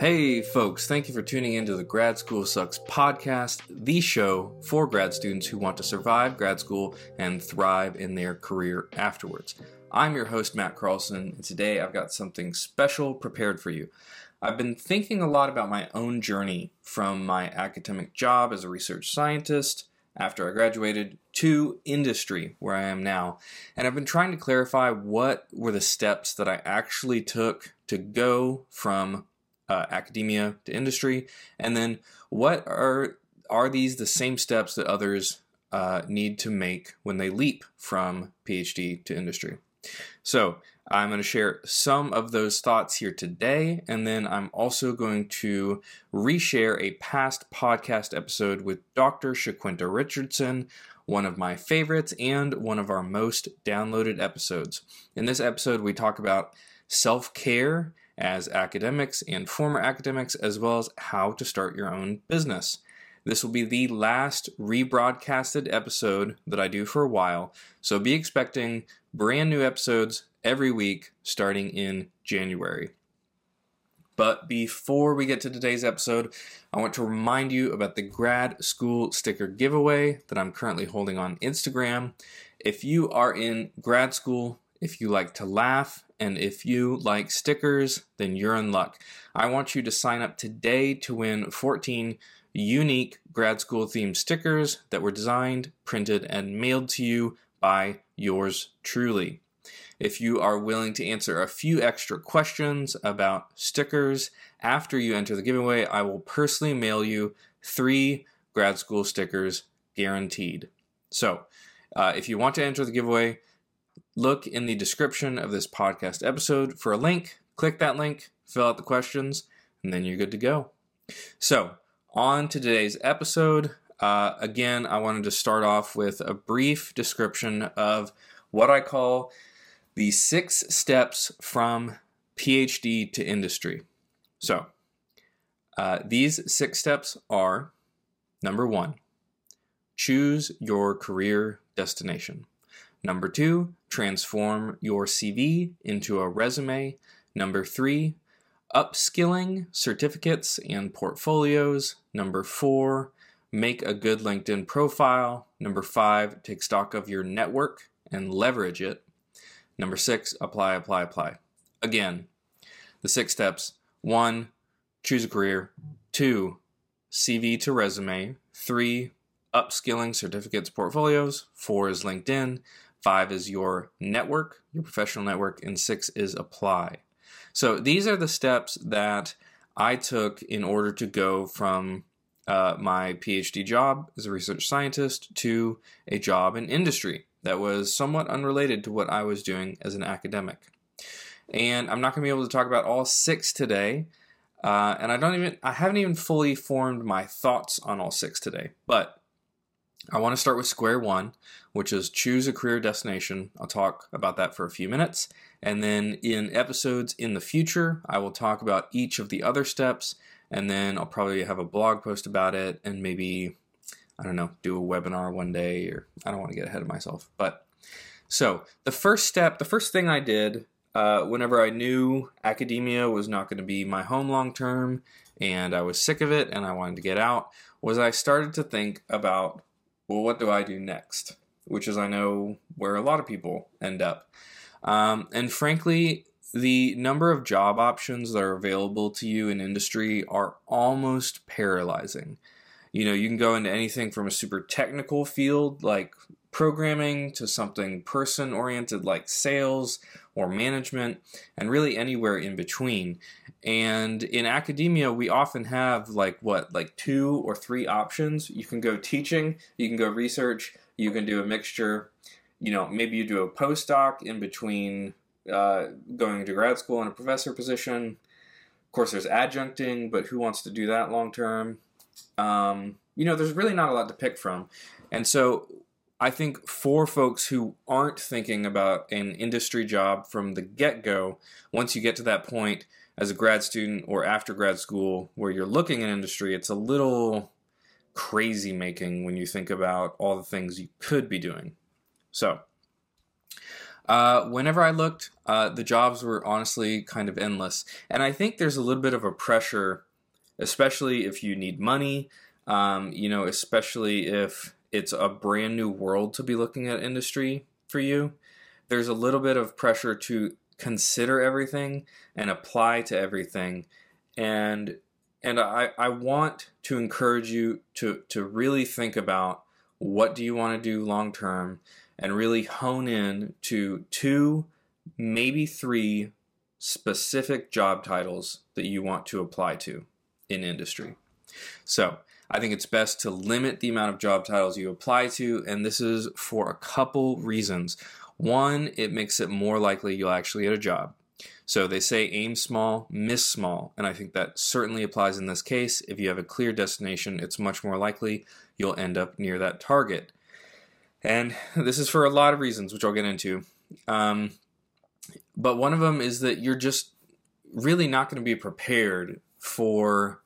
Hey, folks, thank you for tuning into the Grad School Sucks podcast, the show for grad students who want to survive grad school and thrive in their career afterwards. I'm your host, Matt Carlson, and today I've got something special prepared for you. I've been thinking a lot about my own journey from my academic job as a research scientist after I graduated to industry where I am now. And I've been trying to clarify what were the steps that I actually took to go from uh, academia to industry, and then what are are these the same steps that others uh, need to make when they leap from PhD to industry? So I'm going to share some of those thoughts here today, and then I'm also going to reshare a past podcast episode with Dr. Shaquinta Richardson, one of my favorites and one of our most downloaded episodes. In this episode, we talk about self care as academics and former academics, as well as how to start your own business. This will be the last rebroadcasted episode that I do for a while, so be expecting brand new episodes every week starting in January. But before we get to today's episode, I want to remind you about the grad school sticker giveaway that I'm currently holding on Instagram. If you are in grad school, if you like to laugh, and if you like stickers, then you're in luck. I want you to sign up today to win 14 unique grad school themed stickers that were designed, printed, and mailed to you by yours truly. If you are willing to answer a few extra questions about stickers after you enter the giveaway, I will personally mail you three grad school stickers guaranteed. So, uh, if you want to enter the giveaway, look in the description of this podcast episode for a link. Click that link, fill out the questions, and then you're good to go. So, on to today's episode. Uh, again, I wanted to start off with a brief description of what I call the six steps from PhD to industry. So, uh, these six steps are number one, choose your career destination. Number two, transform your CV into a resume. Number three, upskilling certificates and portfolios. Number four, make a good LinkedIn profile. Number five, take stock of your network and leverage it. Number six, apply, apply, apply. Again, the six steps one, choose a career. Two, CV to resume. Three, upskilling certificates, portfolios. Four is LinkedIn. Five is your network, your professional network. And six is apply. So these are the steps that I took in order to go from uh, my PhD job as a research scientist to a job in industry that was somewhat unrelated to what I was doing as an academic. And I'm not going to be able to talk about all six today. Uh, and I don't even, I haven't even fully formed my thoughts on all six today. But I want to start with square one, which is choose a career destination. I'll talk about that for a few minutes. And then in episodes in the future, I will talk about each of the other steps. And then I'll probably have a blog post about it and maybe I don't know, do a webinar one day, or I don't want to get ahead of myself. But so the first step, the first thing I did uh, whenever I knew academia was not going to be my home long term and I was sick of it and I wanted to get out, was I started to think about, well, what do I do next? Which is, I know, where a lot of people end up. Um, and frankly, the number of job options that are available to you in industry are almost paralyzing. You know, you can go into anything from a super technical field like programming to something person oriented like sales or management, and really anywhere in between. And in academia, we often have like what, like two or three options. You can go teaching, you can go research, you can do a mixture. You know, maybe you do a postdoc in between uh, going to grad school in a professor position. Of course, there's adjuncting, but who wants to do that long term? Um, you know, there's really not a lot to pick from. And so I think for folks who aren't thinking about an industry job from the get go, once you get to that point as a grad student or after grad school where you're looking at industry, it's a little crazy making when you think about all the things you could be doing. So, Uh, whenever I looked, uh, the jobs were honestly kind of endless. And I think there's a little bit of a pressure, especially if you need money, um, you know, especially if it's a brand new world to be looking at industry for you. There's a little bit of pressure to consider everything and apply to everything. And and I, I want to encourage you to to really think about what do you want to do long term and really hone in to two maybe three specific job titles that you want to apply to in industry so i think it's best to limit the amount of job titles you apply to and this is for a couple reasons one it makes it more likely you'll actually get a job so they say aim small, miss small, and I think that certainly applies in this case. If you have a clear destination, it's much more likely you'll end up near that target. And this is for a lot of reasons, which I'll get into. Um, but one of them is that you're just really not going to be prepared for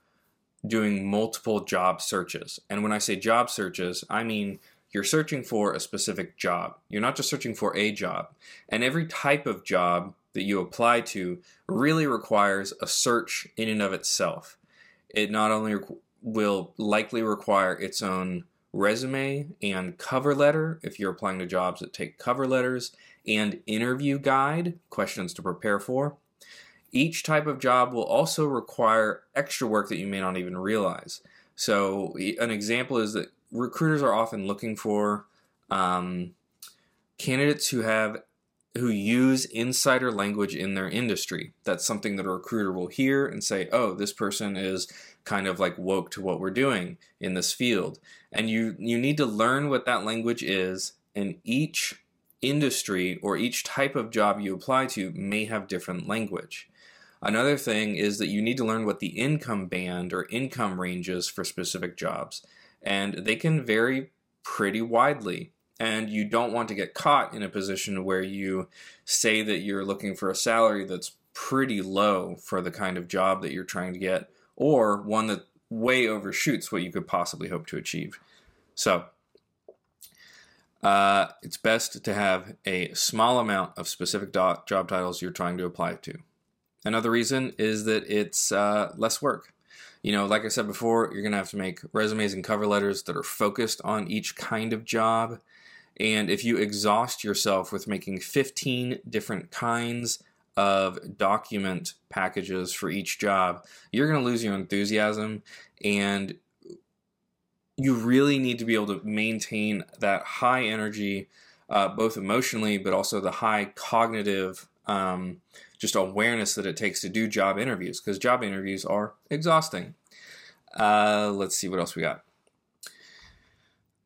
doing multiple job searches. And when I say job searches, I mean you're searching for a specific job. You're not just searching for a job. And every type of job that you apply to really requires a search in and of itself. It not only will likely require its own resume and cover letter if you're applying to jobs that take cover letters and interview guide, questions to prepare for. Each type of job will also require extra work that you may not even realize. So, an example is that recruiters are often looking for um, candidates who have who use insider language in their industry. That's something that a recruiter will hear and say, "Oh, this person is kind of like woke to what we're doing in this field." And you you need to learn what that language is, and each industry or each type of job you apply to may have different language. Another thing is that you need to learn what the income band or income ranges for specific jobs, and they can vary pretty widely and you don't want to get caught in a position where you say that you're looking for a salary that's pretty low for the kind of job that you're trying to get or one that way overshoots what you could possibly hope to achieve. So, uh, it's best to have a small amount of specific do- job titles you're trying to apply to. Another reason is that it's uh, less work. You know, like I said before, you're going to have to make resumes and cover letters that are focused on each kind of job and if you exhaust yourself with making 15 different kinds of document packages for each job, you're going to lose your enthusiasm and you really need to be able to maintain that high energy, uh, both emotionally, but also the high cognitive um, just awareness that it takes to do job interviews because job interviews are exhausting. Uh, let's see what else we got.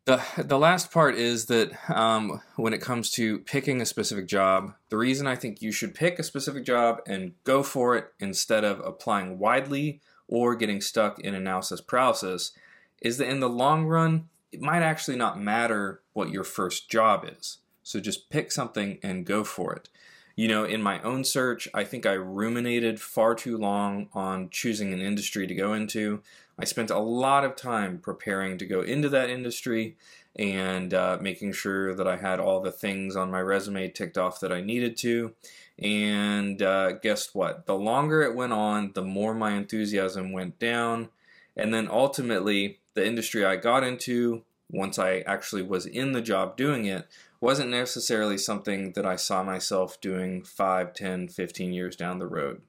The, the last part is that um, when it comes to picking a specific job, the reason I think you should pick a specific job and go for it instead of applying widely or getting stuck in analysis paralysis is that in the long run, it might actually not matter what your first job is. So just pick something and go for it. You know, in my own search, I think I ruminated far too long on choosing an industry to go into. I spent a lot of time preparing to go into that industry and uh, making sure that I had all the things on my resume ticked off that I needed to. And uh, guess what? The longer it went on, the more my enthusiasm went down. And then ultimately, the industry I got into, once I actually was in the job doing it, wasn't necessarily something that I saw myself doing 5, 10, 15 years down the road.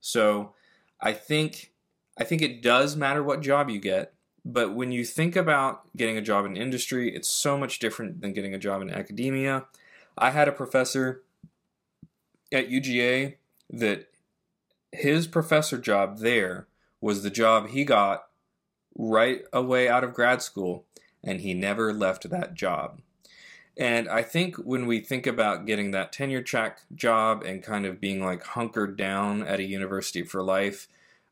So I think I think it does matter what job you get, but when you think about getting a job in industry, it's so much different than getting a job in academia. I had a professor at UGA that his professor job there was the job he got right away out of grad school, and he never left that job. And I think when we think about getting that tenure track job and kind of being like hunkered down at a university for life,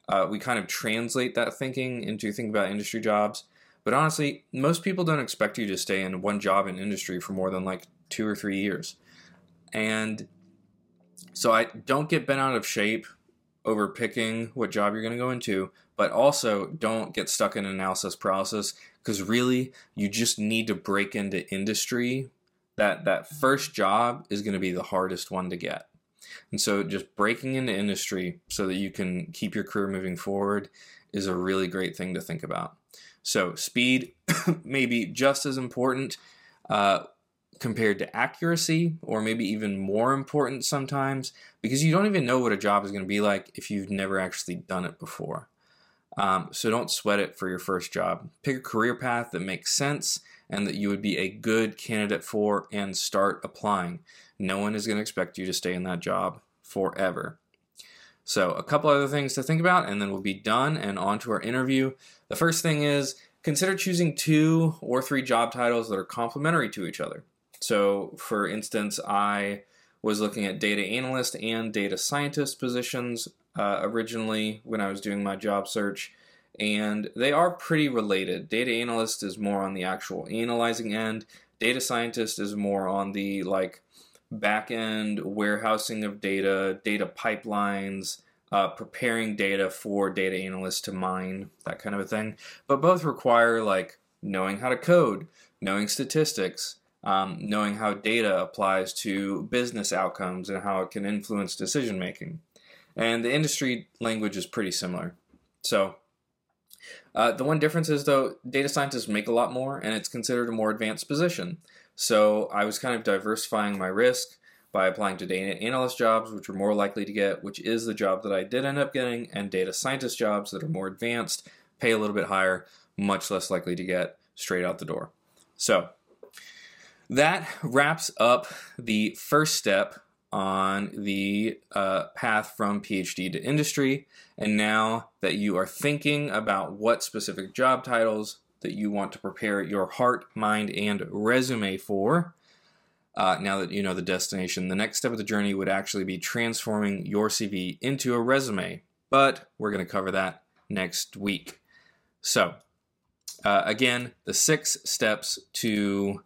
uh, we kind of translate that thinking into thinking about industry jobs. But honestly, most people don't expect you to stay in one job in industry for more than like two or three years. And so I don't get bent out of shape over picking what job you're going to go into, but also don't get stuck in analysis paralysis because really you just need to break into industry that that first job is going to be the hardest one to get. And so just breaking into industry so that you can keep your career moving forward is a really great thing to think about. So speed may be just as important uh, compared to accuracy, or maybe even more important sometimes, because you don't even know what a job is going to be like if you've never actually done it before. Um, so don't sweat it for your first job. Pick a career path that makes sense and that you would be a good candidate for and start applying. No one is going to expect you to stay in that job forever. So, a couple other things to think about, and then we'll be done and on to our interview. The first thing is consider choosing two or three job titles that are complementary to each other. So, for instance, I was looking at data analyst and data scientist positions uh, originally when I was doing my job search, and they are pretty related. Data analyst is more on the actual analyzing end, data scientist is more on the like back end warehousing of data, data pipelines. Uh, preparing data for data analysts to mine, that kind of a thing. But both require like knowing how to code, knowing statistics, um, knowing how data applies to business outcomes and how it can influence decision making. And the industry language is pretty similar. So, uh, the one difference is though, data scientists make a lot more and it's considered a more advanced position. So, I was kind of diversifying my risk by applying to data analyst jobs, which are more likely to get, which is the job that I did end up getting, and data scientist jobs that are more advanced, pay a little bit higher, much less likely to get straight out the door. So, that wraps up the first step on the uh, path from PhD to industry. And now that you are thinking about what specific job titles that you want to prepare your heart, mind, and resume for, uh, now that you know the destination, the next step of the journey would actually be transforming your CV into a resume. But we're going to cover that next week. So, uh, again, the six steps to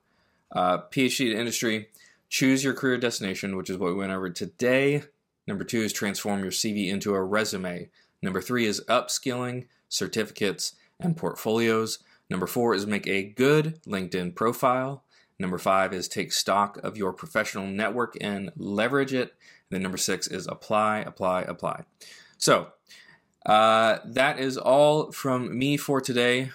uh, PhD to industry, choose your career destination, which is what we went over today. Number two is transform your CV into a resume. Number three is upskilling, certificates, and portfolios. Number four is make a good LinkedIn profile. Number five is take stock of your professional network and leverage it. And then number six is apply, apply, apply. So uh, that is all from me for today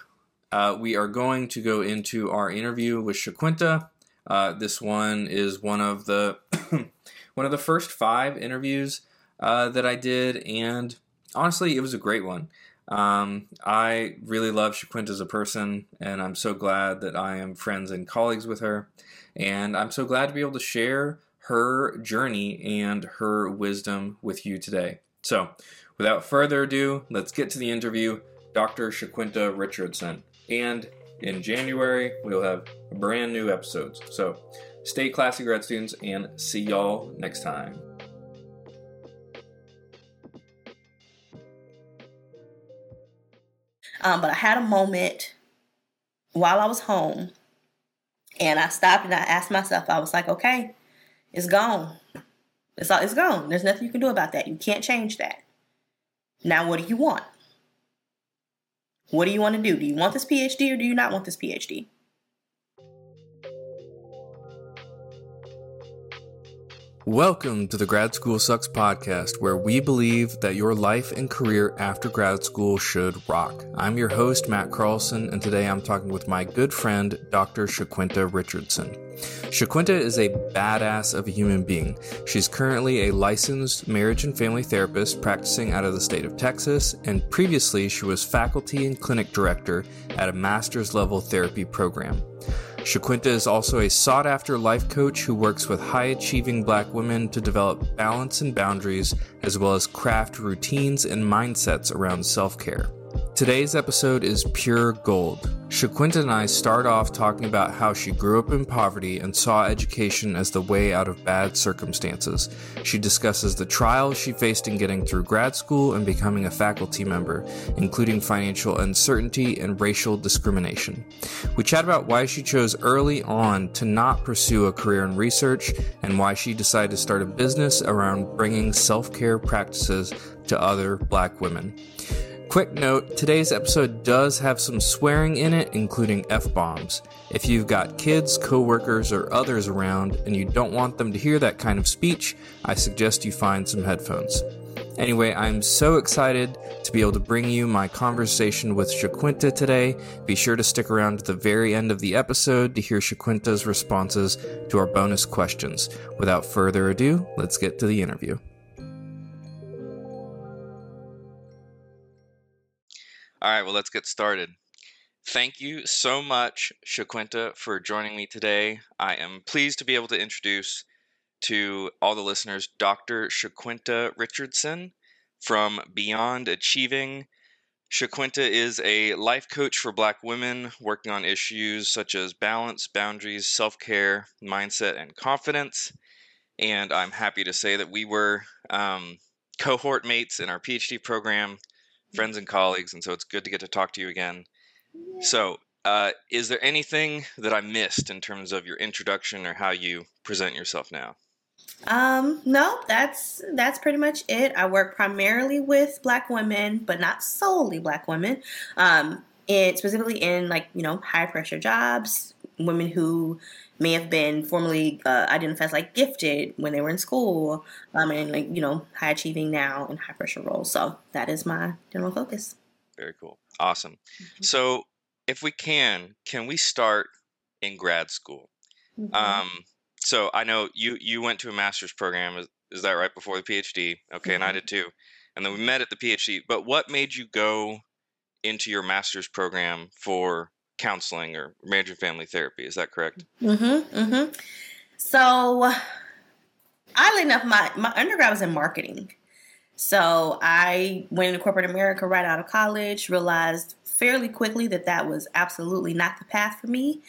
uh, we are going to go into our interview with Shaquinta. Uh, this one is one of the one of the first five interviews uh, that I did, and honestly, it was a great one. Um, I really love Shaquinta as a person, and I'm so glad that I am friends and colleagues with her. And I'm so glad to be able to share her journey and her wisdom with you today. So, without further ado, let's get to the interview. Dr. Shaquinta Richardson. And in January, we'll have brand new episodes. So stay classy, grad students, and see y'all next time. Um, but I had a moment while I was home, and I stopped and I asked myself, I was like, okay, it's gone. It's, all, it's gone. There's nothing you can do about that. You can't change that. Now, what do you want? What do you want to do? Do you want this PhD or do you not want this PhD? Welcome to the Grad School Sucks podcast, where we believe that your life and career after grad school should rock. I'm your host, Matt Carlson, and today I'm talking with my good friend, Dr. Shaquinta Richardson. Shaquinta is a badass of a human being. She's currently a licensed marriage and family therapist practicing out of the state of Texas, and previously she was faculty and clinic director at a master's level therapy program. Shaquinta is also a sought after life coach who works with high achieving black women to develop balance and boundaries, as well as craft routines and mindsets around self care. Today's episode is pure gold. Shaquinta and I start off talking about how she grew up in poverty and saw education as the way out of bad circumstances. She discusses the trials she faced in getting through grad school and becoming a faculty member, including financial uncertainty and racial discrimination. We chat about why she chose early on to not pursue a career in research and why she decided to start a business around bringing self care practices to other black women. Quick note today's episode does have some swearing in it, including F bombs. If you've got kids, coworkers, or others around and you don't want them to hear that kind of speech, I suggest you find some headphones. Anyway, I'm so excited to be able to bring you my conversation with Shaquinta today. Be sure to stick around to the very end of the episode to hear Shaquinta's responses to our bonus questions. Without further ado, let's get to the interview. All right, well, let's get started. Thank you so much, Shaquinta, for joining me today. I am pleased to be able to introduce to all the listeners Dr. Shaquinta Richardson from Beyond Achieving. Shaquinta is a life coach for Black women working on issues such as balance, boundaries, self care, mindset, and confidence. And I'm happy to say that we were um, cohort mates in our PhD program friends and colleagues, and so it's good to get to talk to you again. So, uh, is there anything that I missed in terms of your introduction or how you present yourself now? Um, no, that's that's pretty much it. I work primarily with Black women, but not solely Black women. Um, it specifically in like you know high pressure jobs, women who may have been formerly uh, identified as like gifted when they were in school, um, and like you know high achieving now in high pressure roles. So that is my general focus. Very cool, awesome. Mm-hmm. So if we can, can we start in grad school? Mm-hmm. Um, so I know you you went to a master's program. Is, is that right before the PhD? Okay, mm-hmm. and I mm-hmm. did too. And then we met at the PhD. But what made you go into your master's program for counseling or marriage and family therapy. Is that correct? Mm-hmm. Mm-hmm. So, oddly enough, my my undergrad was in marketing. So I went into corporate America right out of college. Realized fairly quickly that that was absolutely not the path for me,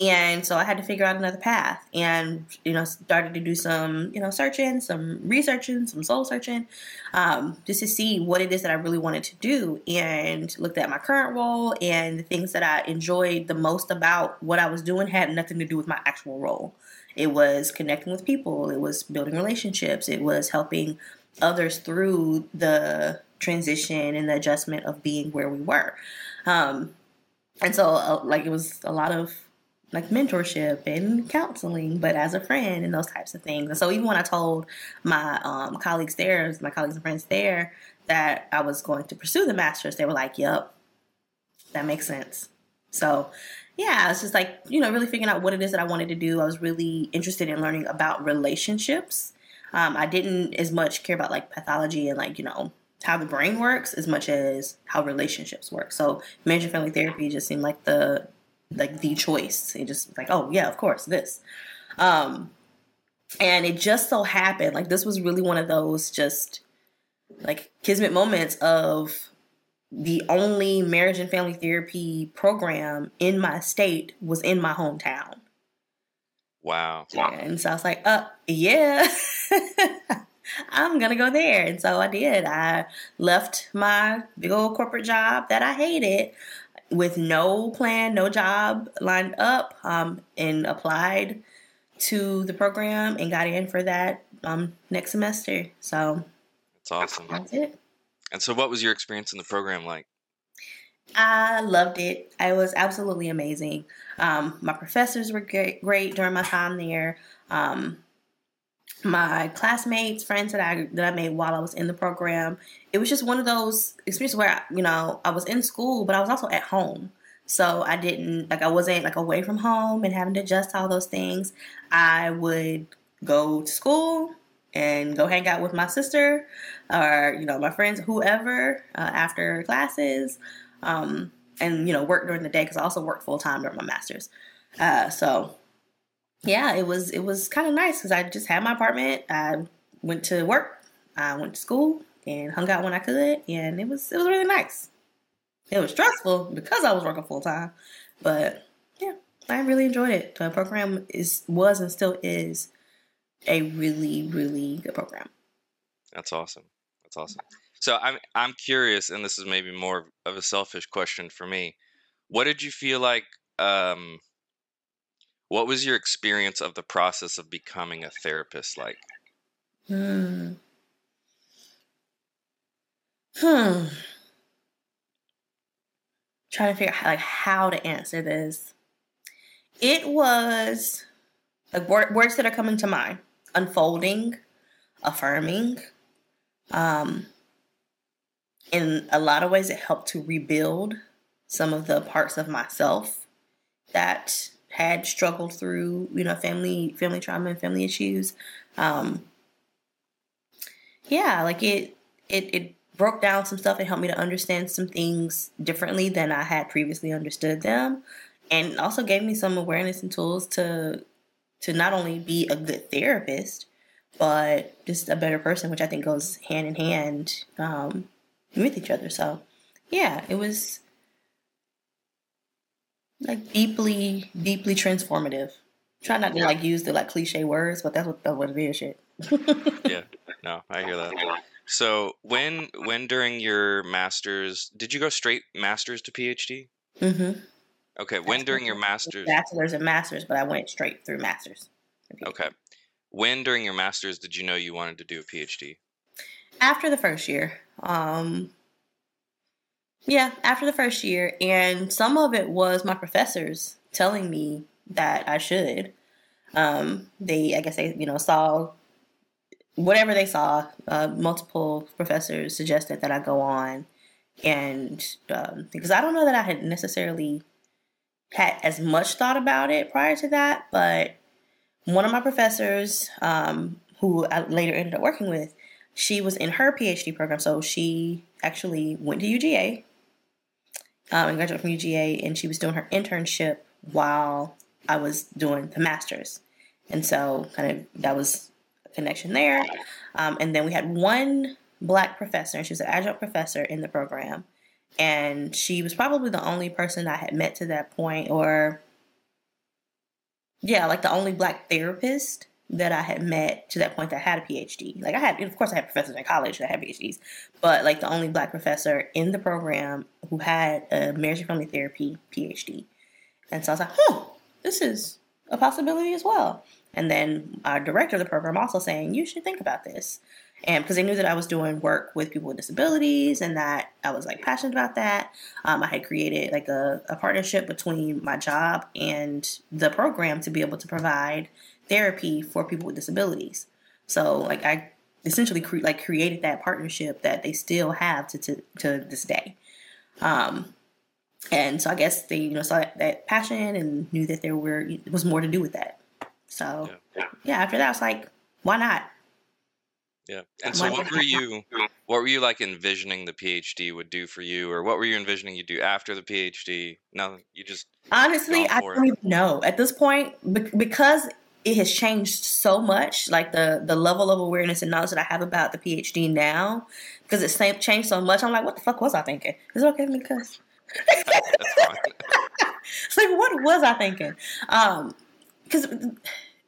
and so I had to figure out another path and, you know, started to do some, you know, searching, some researching, some soul searching, um, just to see what it is that I really wanted to do. And looked at my current role and the things that I enjoyed the most about what I was doing had nothing to do with my actual role. It was connecting with people, it was building relationships, it was helping others through the transition and the adjustment of being where we were. Um, and so, uh, like, it was a lot of like mentorship and counseling, but as a friend and those types of things. And so even when I told my um, colleagues there, my colleagues and friends there, that I was going to pursue the master's, they were like, "Yep, that makes sense." So yeah, it's just like you know, really figuring out what it is that I wanted to do. I was really interested in learning about relationships. Um, I didn't as much care about like pathology and like you know how the brain works as much as how relationships work. So marriage and family therapy just seemed like the like the choice. It just like, oh yeah, of course, this. Um and it just so happened, like this was really one of those just like kismet moments of the only marriage and family therapy program in my state was in my hometown. Wow. And so I was like, uh, yeah, I'm gonna go there. And so I did. I left my big old corporate job that I hated with no plan, no job lined up, um, and applied to the program and got in for that um, next semester. So that's awesome. That's it. And so, what was your experience in the program like? I loved it. It was absolutely amazing. Um, my professors were great, great during my time there. Um, my classmates, friends that I that I made while I was in the program. It was just one of those experiences where you know I was in school, but I was also at home. So I didn't like I wasn't like away from home and having to adjust all those things. I would go to school and go hang out with my sister or you know my friends, whoever, uh, after classes, um, and you know work during the day because I also worked full time during my masters. Uh, so yeah, it was it was kind of nice because I just had my apartment. I went to work, I went to school, and hung out when I could, and it was it was really nice. It was stressful because I was working full time, but yeah, I really enjoyed it. The program is was and still is a really really good program. That's awesome. That's awesome. So I'm I'm curious, and this is maybe more of a selfish question for me. What did you feel like um, what was your experience of the process of becoming a therapist like? Hmm. Hmm. trying to figure out like how to answer this. It was like words that are coming to mind: unfolding, affirming. Um, in a lot of ways, it helped to rebuild some of the parts of myself that had struggled through, you know, family family trauma and family issues. Um, yeah, like it it it broke down some stuff and helped me to understand some things differently than I had previously understood them, and also gave me some awareness and tools to to not only be a good therapist, but just a better person, which I think goes hand in hand um, with each other. So, yeah, it was like deeply, deeply transformative. Try not to yeah. like use the like cliche words, but that's what that's what it is. Shit. yeah, no, I hear that. So when when during your masters did you go straight masters to PhD? Mm-hmm. Okay, when during your masters? Bachelor's and masters, but I went straight through masters. Okay, when during your masters did you know you wanted to do a PhD? After the first year, um, yeah, after the first year, and some of it was my professors telling me that I should. Um, they, I guess, they you know saw whatever they saw. Uh, multiple professors suggested that I go on, and um, because I don't know that I had necessarily had as much thought about it prior to that, but one of my professors, um, who I later ended up working with, she was in her PhD program, so she actually went to UGA um, and graduated from UGA, and she was doing her internship while I was doing the master's. And so, kind of, that was a connection there. Um, and then we had one black professor, and she was an adjunct professor in the program. And she was probably the only person I had met to that point, or yeah, like the only black therapist that I had met to that point that had a PhD. Like I had, of course, I had professors in college that had PhDs, but like the only black professor in the program who had a marriage and family therapy PhD. And so I was like, oh, this is a possibility as well. And then our director of the program also saying, you should think about this. And because they knew that I was doing work with people with disabilities and that I was like passionate about that, um, I had created like a, a partnership between my job and the program to be able to provide therapy for people with disabilities. So like I essentially cre- like created that partnership that they still have to to, to this day. Um, and so I guess they you know saw that, that passion and knew that there were was more to do with that. So yeah, yeah after that I was like, why not? Yeah. And so what were you what were you like envisioning the PhD would do for you or what were you envisioning you do after the PhD? No, you just Honestly, I don't even know. At this point because it has changed so much, like the the level of awareness and knowledge that I have about the PhD now, because it's changed so much. I'm like, what the fuck was I thinking? Is it okay with me? because? it's like, what was I thinking? Um, because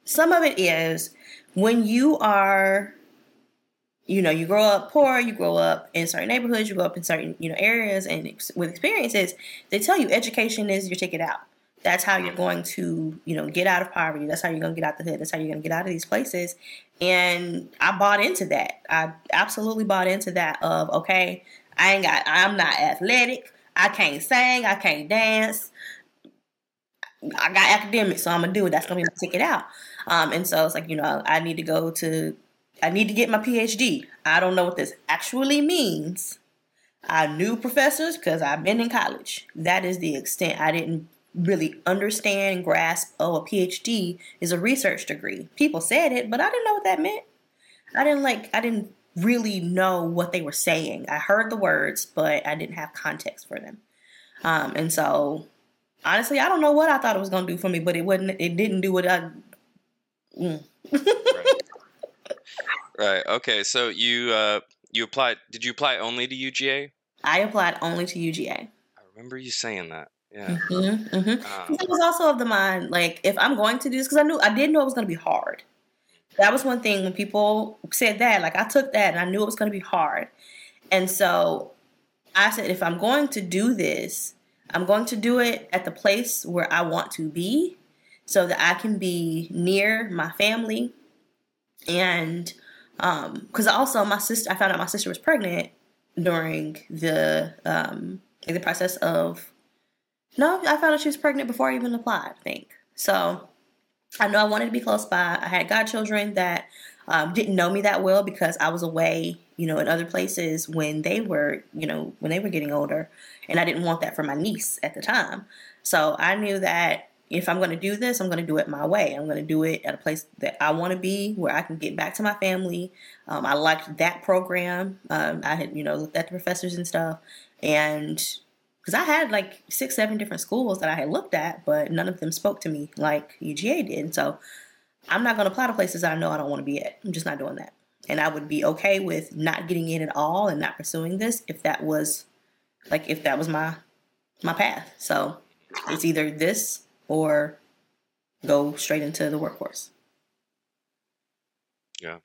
some of it is when you are you know, you grow up poor, you grow up in certain neighborhoods, you grow up in certain, you know, areas and ex- with experiences, they tell you education is your ticket out. That's how you're going to, you know, get out of poverty. That's how you're going to get out the hood. That's how you're going to get out of these places. And I bought into that. I absolutely bought into that of, okay, I ain't got, I'm not athletic. I can't sing. I can't dance. I got academics, so I'm going to do it. That's to be my ticket out. Um, and so it's like, you know, I need to go to, I need to get my PhD. I don't know what this actually means. I knew professors because I've been in college. That is the extent. I didn't really understand, and grasp, oh, a PhD is a research degree. People said it, but I didn't know what that meant. I didn't like, I didn't really know what they were saying. I heard the words, but I didn't have context for them. Um, and so, honestly, I don't know what I thought it was going to do for me, but it wouldn't, it didn't do what I. Mm. right. right. Okay. So you, uh, you applied, did you apply only to UGA? I applied only to UGA. I remember you saying that. Yeah. Mm-hmm, mm-hmm. Um, I was also of the mind, like, if I'm going to do this, because I knew I did know it was going to be hard. That was one thing when people said that, like, I took that and I knew it was going to be hard. And so I said, if I'm going to do this, I'm going to do it at the place where I want to be so that I can be near my family. And because um, also my sister, I found out my sister was pregnant during the um, the process of No, I found out she was pregnant before I even applied, I think. So I know I wanted to be close by. I had godchildren that um, didn't know me that well because I was away, you know, in other places when they were, you know, when they were getting older. And I didn't want that for my niece at the time. So I knew that if I'm going to do this, I'm going to do it my way. I'm going to do it at a place that I want to be, where I can get back to my family. Um, I liked that program. Um, I had, you know, looked at the professors and stuff, and because I had like six, seven different schools that I had looked at, but none of them spoke to me like UGA did. So I'm not going to apply to places I know I don't want to be at. I'm just not doing that. And I would be okay with not getting in at all and not pursuing this if that was like if that was my my path. So it's either this or go straight into the workforce. Yeah.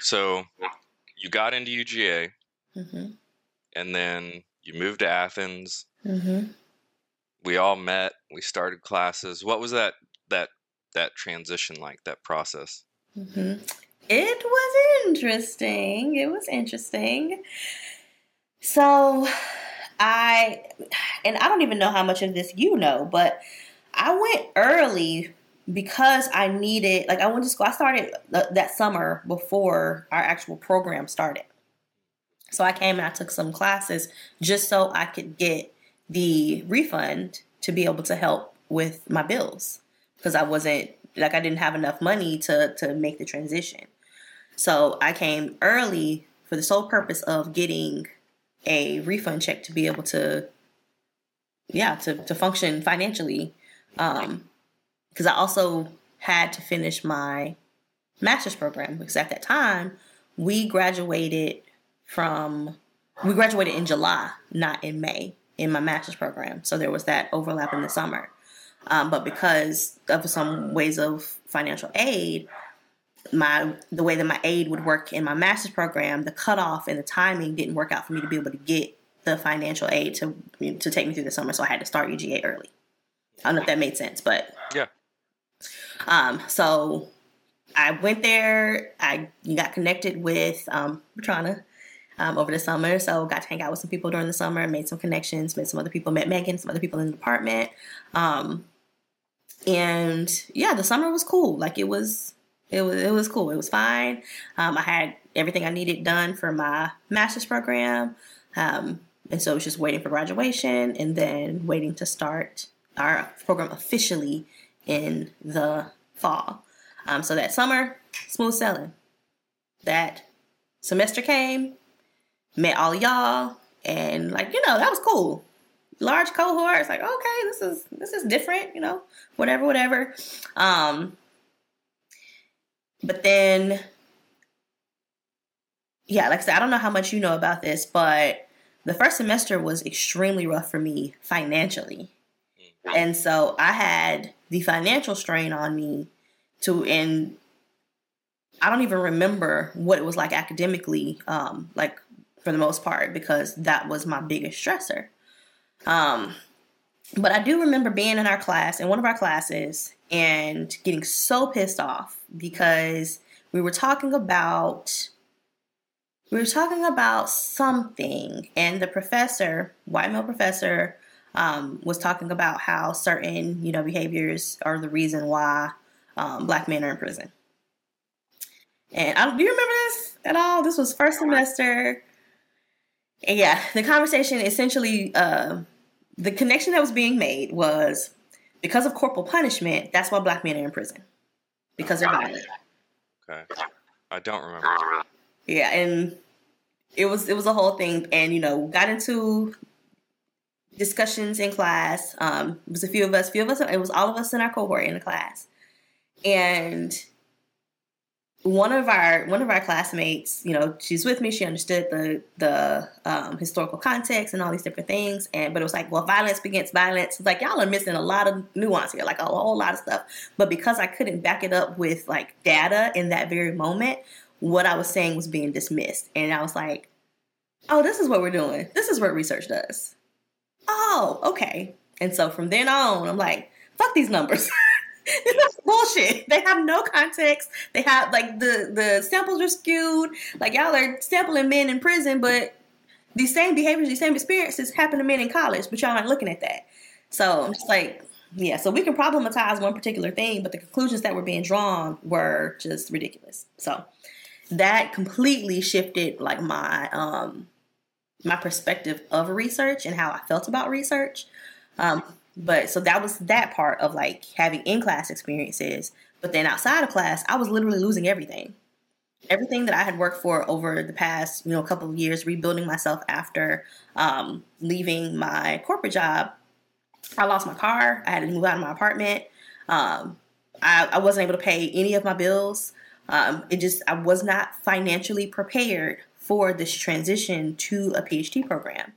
So you got into UGA, mm-hmm. and then you moved to Athens. Mm-hmm. We all met. We started classes. What was that that that transition like? That process? Mm-hmm. It was interesting. It was interesting. So I, and I don't even know how much of this you know, but I went early because I needed, like, I went to school. I started that summer before our actual program started. So I came and I took some classes just so I could get the refund to be able to help with my bills because I wasn't like I didn't have enough money to to make the transition. So I came early for the sole purpose of getting a refund check to be able to yeah, to to function financially um, because I also had to finish my master's program because at that time we graduated from we graduated in July, not in May, in my master's program. So there was that overlap in the summer. Um, but because of some ways of financial aid, my the way that my aid would work in my master's program, the cutoff and the timing didn't work out for me to be able to get the financial aid to to take me through the summer. So I had to start UGA early. I don't know if that made sense, but yeah. Um, so I went there. I got connected with um, um, over the summer. So got to hang out with some people during the summer. Made some connections. Met some other people. Met Megan. Some other people in the department. Um, and yeah, the summer was cool. Like it was. It was it was cool. It was fine. Um, I had everything I needed done for my master's program, um, and so it was just waiting for graduation and then waiting to start our program officially in the fall. Um, so that summer, smooth sailing. That semester came, met all y'all, and like you know that was cool. Large cohort. It's like okay, this is this is different. You know, whatever, whatever. Um, but then, yeah, like I said, I don't know how much you know about this, but the first semester was extremely rough for me financially. And so I had the financial strain on me to, and I don't even remember what it was like academically, um, like for the most part, because that was my biggest stressor. Um, but I do remember being in our class, in one of our classes, and getting so pissed off because we were talking about we were talking about something, and the professor, white male professor, um, was talking about how certain you know behaviors are the reason why um, black men are in prison. And I, do you remember this at all? This was first semester. And yeah, the conversation essentially, uh, the connection that was being made was because of corporal punishment. That's why black men are in prison because they're violent. Okay, I don't remember. Yeah, and it was it was a whole thing, and you know, got into discussions in class. Um, it was a few of us, few of us. It was all of us in our cohort in the class, and one of our one of our classmates, you know, she's with me. She understood the the um, historical context and all these different things. And but it was like, well, violence begets violence. It's like y'all are missing a lot of nuance here, like a whole lot of stuff. But because I couldn't back it up with like data in that very moment, what I was saying was being dismissed. And I was like, oh, this is what we're doing. This is what research does oh, okay. And so from then on, I'm like, fuck these numbers. bullshit. They have no context. They have like the the samples are skewed. Like y'all are sampling men in prison, but these same behaviors, these same experiences happen to men in college, but y'all aren't looking at that. So I'm just like, yeah. So we can problematize one particular thing, but the conclusions that were being drawn were just ridiculous. So that completely shifted like my um my perspective of research and how I felt about research. Um, but so that was that part of like having in class experiences. But then outside of class, I was literally losing everything. Everything that I had worked for over the past, you know, a couple of years, rebuilding myself after um, leaving my corporate job. I lost my car. I had to move out of my apartment. Um, I, I, wasn't able to pay any of my bills. Um, it just I was not financially prepared for this transition to a PhD program,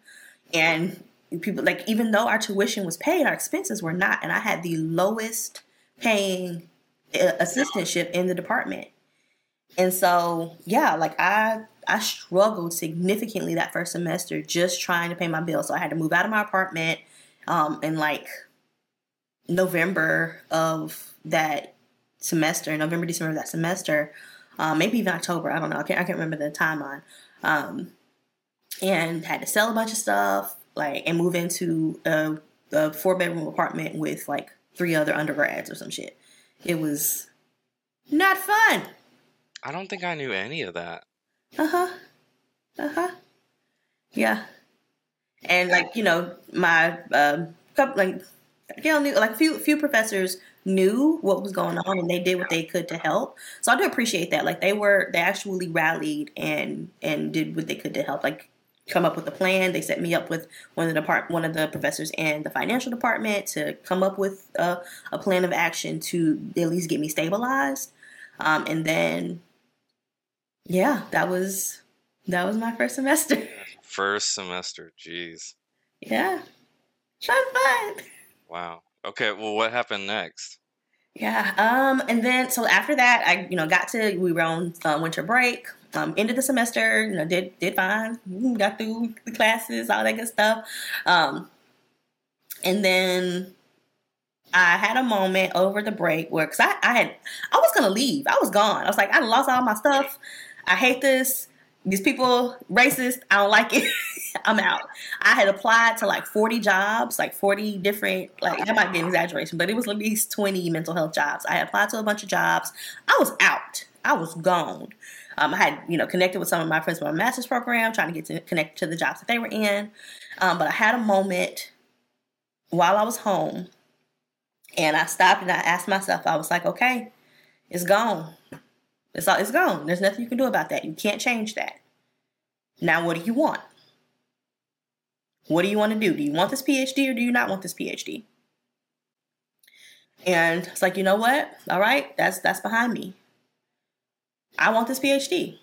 and people like even though our tuition was paid, our expenses were not, and I had the lowest paying uh, assistantship in the department. And so, yeah, like I I struggled significantly that first semester just trying to pay my bills. So I had to move out of my apartment um in like November of that semester, November, December of that semester, um, maybe even October. I don't know. I can't I can't remember the timeline. Um, and had to sell a bunch of stuff, like and move into a, a four bedroom apartment with like three other undergrads or some shit. It was not fun. I don't think I knew any of that. Uh huh. Uh huh. Yeah. And like you know, my um, couple like you know, like few few professors knew what was going on and they did what they could to help. So I do appreciate that. Like they were they actually rallied and and did what they could to help. Like come up with a plan. They set me up with one of the part one of the professors in the financial department to come up with a, a plan of action to at least get me stabilized. Um, and then, yeah, that was that was my first semester. First semester, jeez. Yeah, fun fun. Wow. Okay. Well, what happened next? Yeah. Um. And then, so after that, I you know got to we were on uh, winter break um, ended the semester, you know, did did fine, got through the classes, all that good stuff. Um, and then I had a moment over the break where, cause I, I had, I was gonna leave. I was gone. I was like, I lost all my stuff. I hate this. These people racist. I don't like it. I'm out. I had applied to like 40 jobs, like 40 different, like that might be an exaggeration, but it was at least 20 mental health jobs. I applied to a bunch of jobs. I was out. I was gone. Um, I had, you know, connected with some of my friends from my master's program, trying to get to connect to the jobs that they were in. Um, but I had a moment while I was home, and I stopped and I asked myself, I was like, okay, it's gone. It's all, it's gone. There's nothing you can do about that. You can't change that. Now, what do you want? What do you want to do? Do you want this PhD or do you not want this PhD? And it's like, you know what? All right, that's that's behind me. I want this PhD.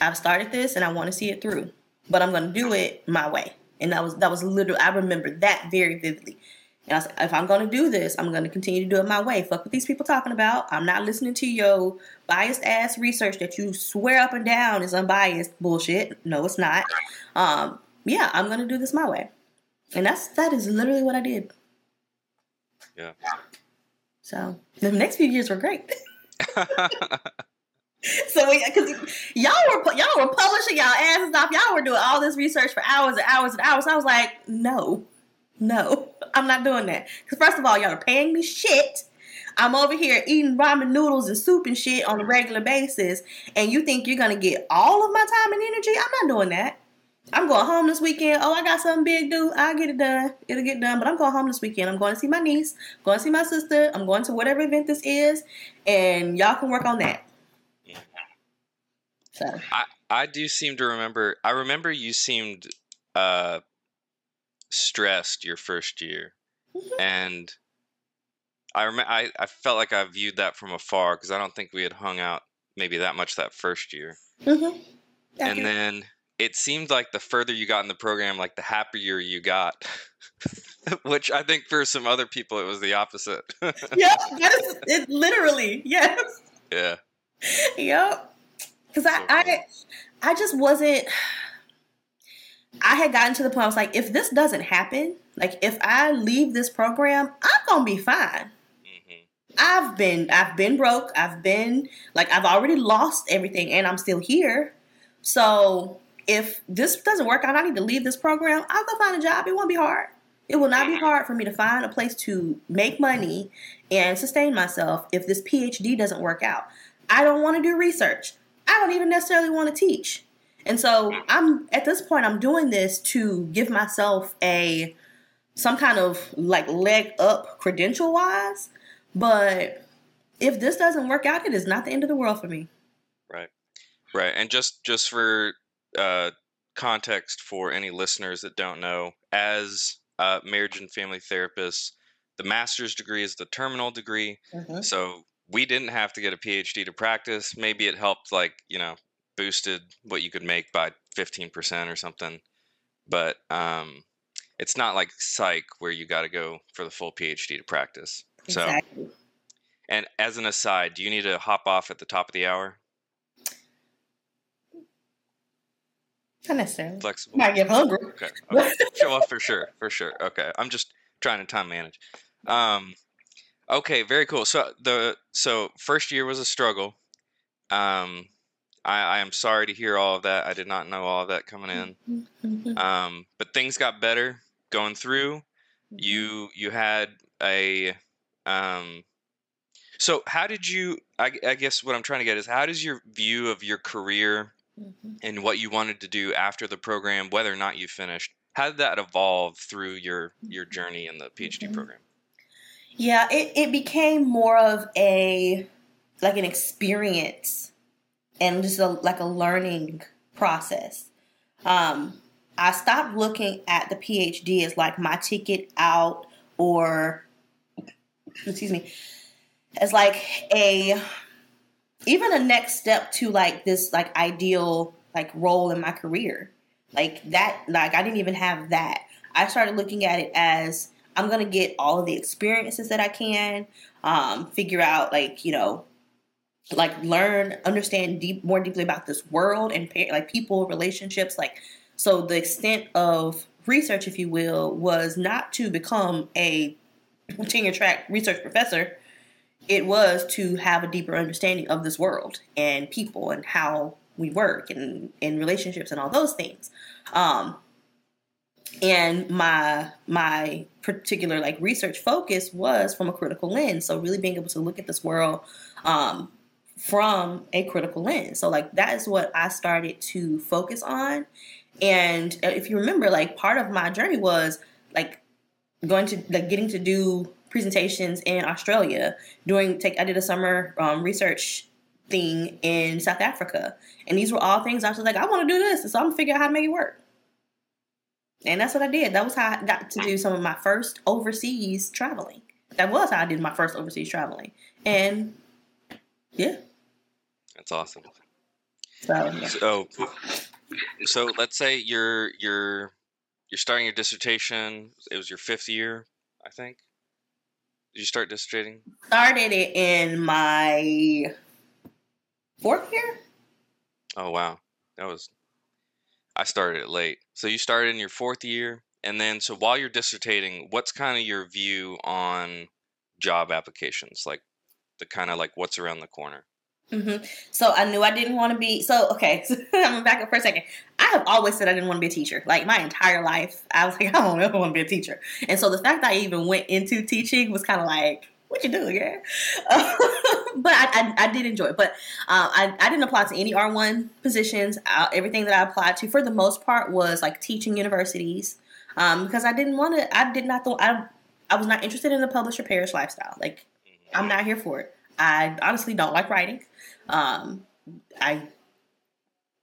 I've started this and I want to see it through, but I'm going to do it my way. And that was that was literally I remember that very vividly. And I was like, if I'm going to do this, I'm going to continue to do it my way. Fuck what these people talking about. I'm not listening to your biased ass research that you swear up and down is unbiased bullshit. No, it's not. Um, yeah, I'm going to do this my way. And that's that is literally what I did. Yeah. So the next few years were great. so because y'all were y'all were publishing y'all asses off, y'all were doing all this research for hours and hours and hours. I was like, no, no, I'm not doing that. Because first of all, y'all are paying me shit. I'm over here eating ramen noodles and soup and shit on a regular basis, and you think you're gonna get all of my time and energy? I'm not doing that. I'm going home this weekend. Oh, I got something big do. I'll get it done. It'll get done. But I'm going home this weekend. I'm going to see my niece. I'm going to see my sister. I'm going to whatever event this is, and y'all can work on that. So I I do seem to remember. I remember you seemed uh, stressed your first year, mm-hmm. and I remember I I felt like I viewed that from afar because I don't think we had hung out maybe that much that first year. Mm-hmm. And then it seemed like the further you got in the program, like the happier you got. Which I think for some other people it was the opposite. yeah, that is it literally. Yes. Yeah. Yep because I, I I just wasn't. I had gotten to the point I was like, if this doesn't happen, like if I leave this program, I'm gonna be fine. Mm-hmm. I've been I've been broke. I've been like I've already lost everything, and I'm still here. So if this doesn't work out, I need to leave this program. I'll go find a job. It won't be hard. It will not be hard for me to find a place to make money and sustain myself if this PhD doesn't work out. I don't want to do research. I don't even necessarily want to teach. And so I'm at this point I'm doing this to give myself a some kind of like leg up credential wise, but if this doesn't work out, it is not the end of the world for me. Right. Right. And just just for uh context for any listeners that don't know, as uh, marriage and family therapists, the master's degree is the terminal degree. Mm-hmm. So we didn't have to get a PhD to practice. Maybe it helped, like, you know, boosted what you could make by 15% or something. But um, it's not like psych where you got to go for the full PhD to practice. Exactly. So, and as an aside, do you need to hop off at the top of the hour? Not necessarily. Flexible. Might get hungry. Okay. okay. Show off for sure. For sure. Okay. I'm just trying to time manage. Um, okay. Very cool. So the so first year was a struggle. Um, I, I am sorry to hear all of that. I did not know all of that coming in. Mm-hmm. Um, but things got better going through. Mm-hmm. You you had a um. So how did you? I, I guess what I'm trying to get is how does your view of your career mm-hmm. and what you wanted to do after the program, whether or not you finished, how did that evolve through your your journey in the PhD mm-hmm. program? Yeah, it, it became more of a like an experience and just a, like a learning process. Um, I stopped looking at the PhD as like my ticket out or excuse me as like a even a next step to like this like ideal like role in my career like that like i didn't even have that i started looking at it as i'm gonna get all of the experiences that i can um figure out like you know like learn understand deep more deeply about this world and like people relationships like so the extent of research if you will was not to become a tenure track research professor it was to have a deeper understanding of this world and people and how we work and in relationships and all those things. Um, and my my particular like research focus was from a critical lens. So really being able to look at this world um, from a critical lens. So like that is what I started to focus on. And if you remember, like part of my journey was like going to like getting to do presentations in Australia. Doing take I did a summer um, research thing in South Africa, and these were all things I was like, I want to do this, and so I'm gonna figure out how to make it work. And that's what I did. That was how I got to do some of my first overseas traveling. That was how I did my first overseas traveling, and yeah, that's awesome. So, yeah. so, so let's say you're you're you're starting your dissertation. It was your fifth year, I think. Did you start dissertating? Started it in my fourth year. Oh wow, that was. I started it late. So you started in your fourth year, and then so while you're dissertating, what's kind of your view on job applications? Like the kind of like what's around the corner. Mm-hmm. So I knew I didn't want to be. So okay, I'm back up for a second. I have always said I didn't want to be a teacher. Like my entire life, I was like, I don't ever want to be a teacher. And so the fact that I even went into teaching was kind of like, what you doing, girl? Uh, but I, I, I, did enjoy it. But uh, I, I didn't apply to any R1 positions. Uh, everything that I applied to, for the most part, was like teaching universities um, because I didn't want to. I did not. I I was not interested in the publisher parish lifestyle. Like I'm not here for it. I honestly don't like writing. Um, I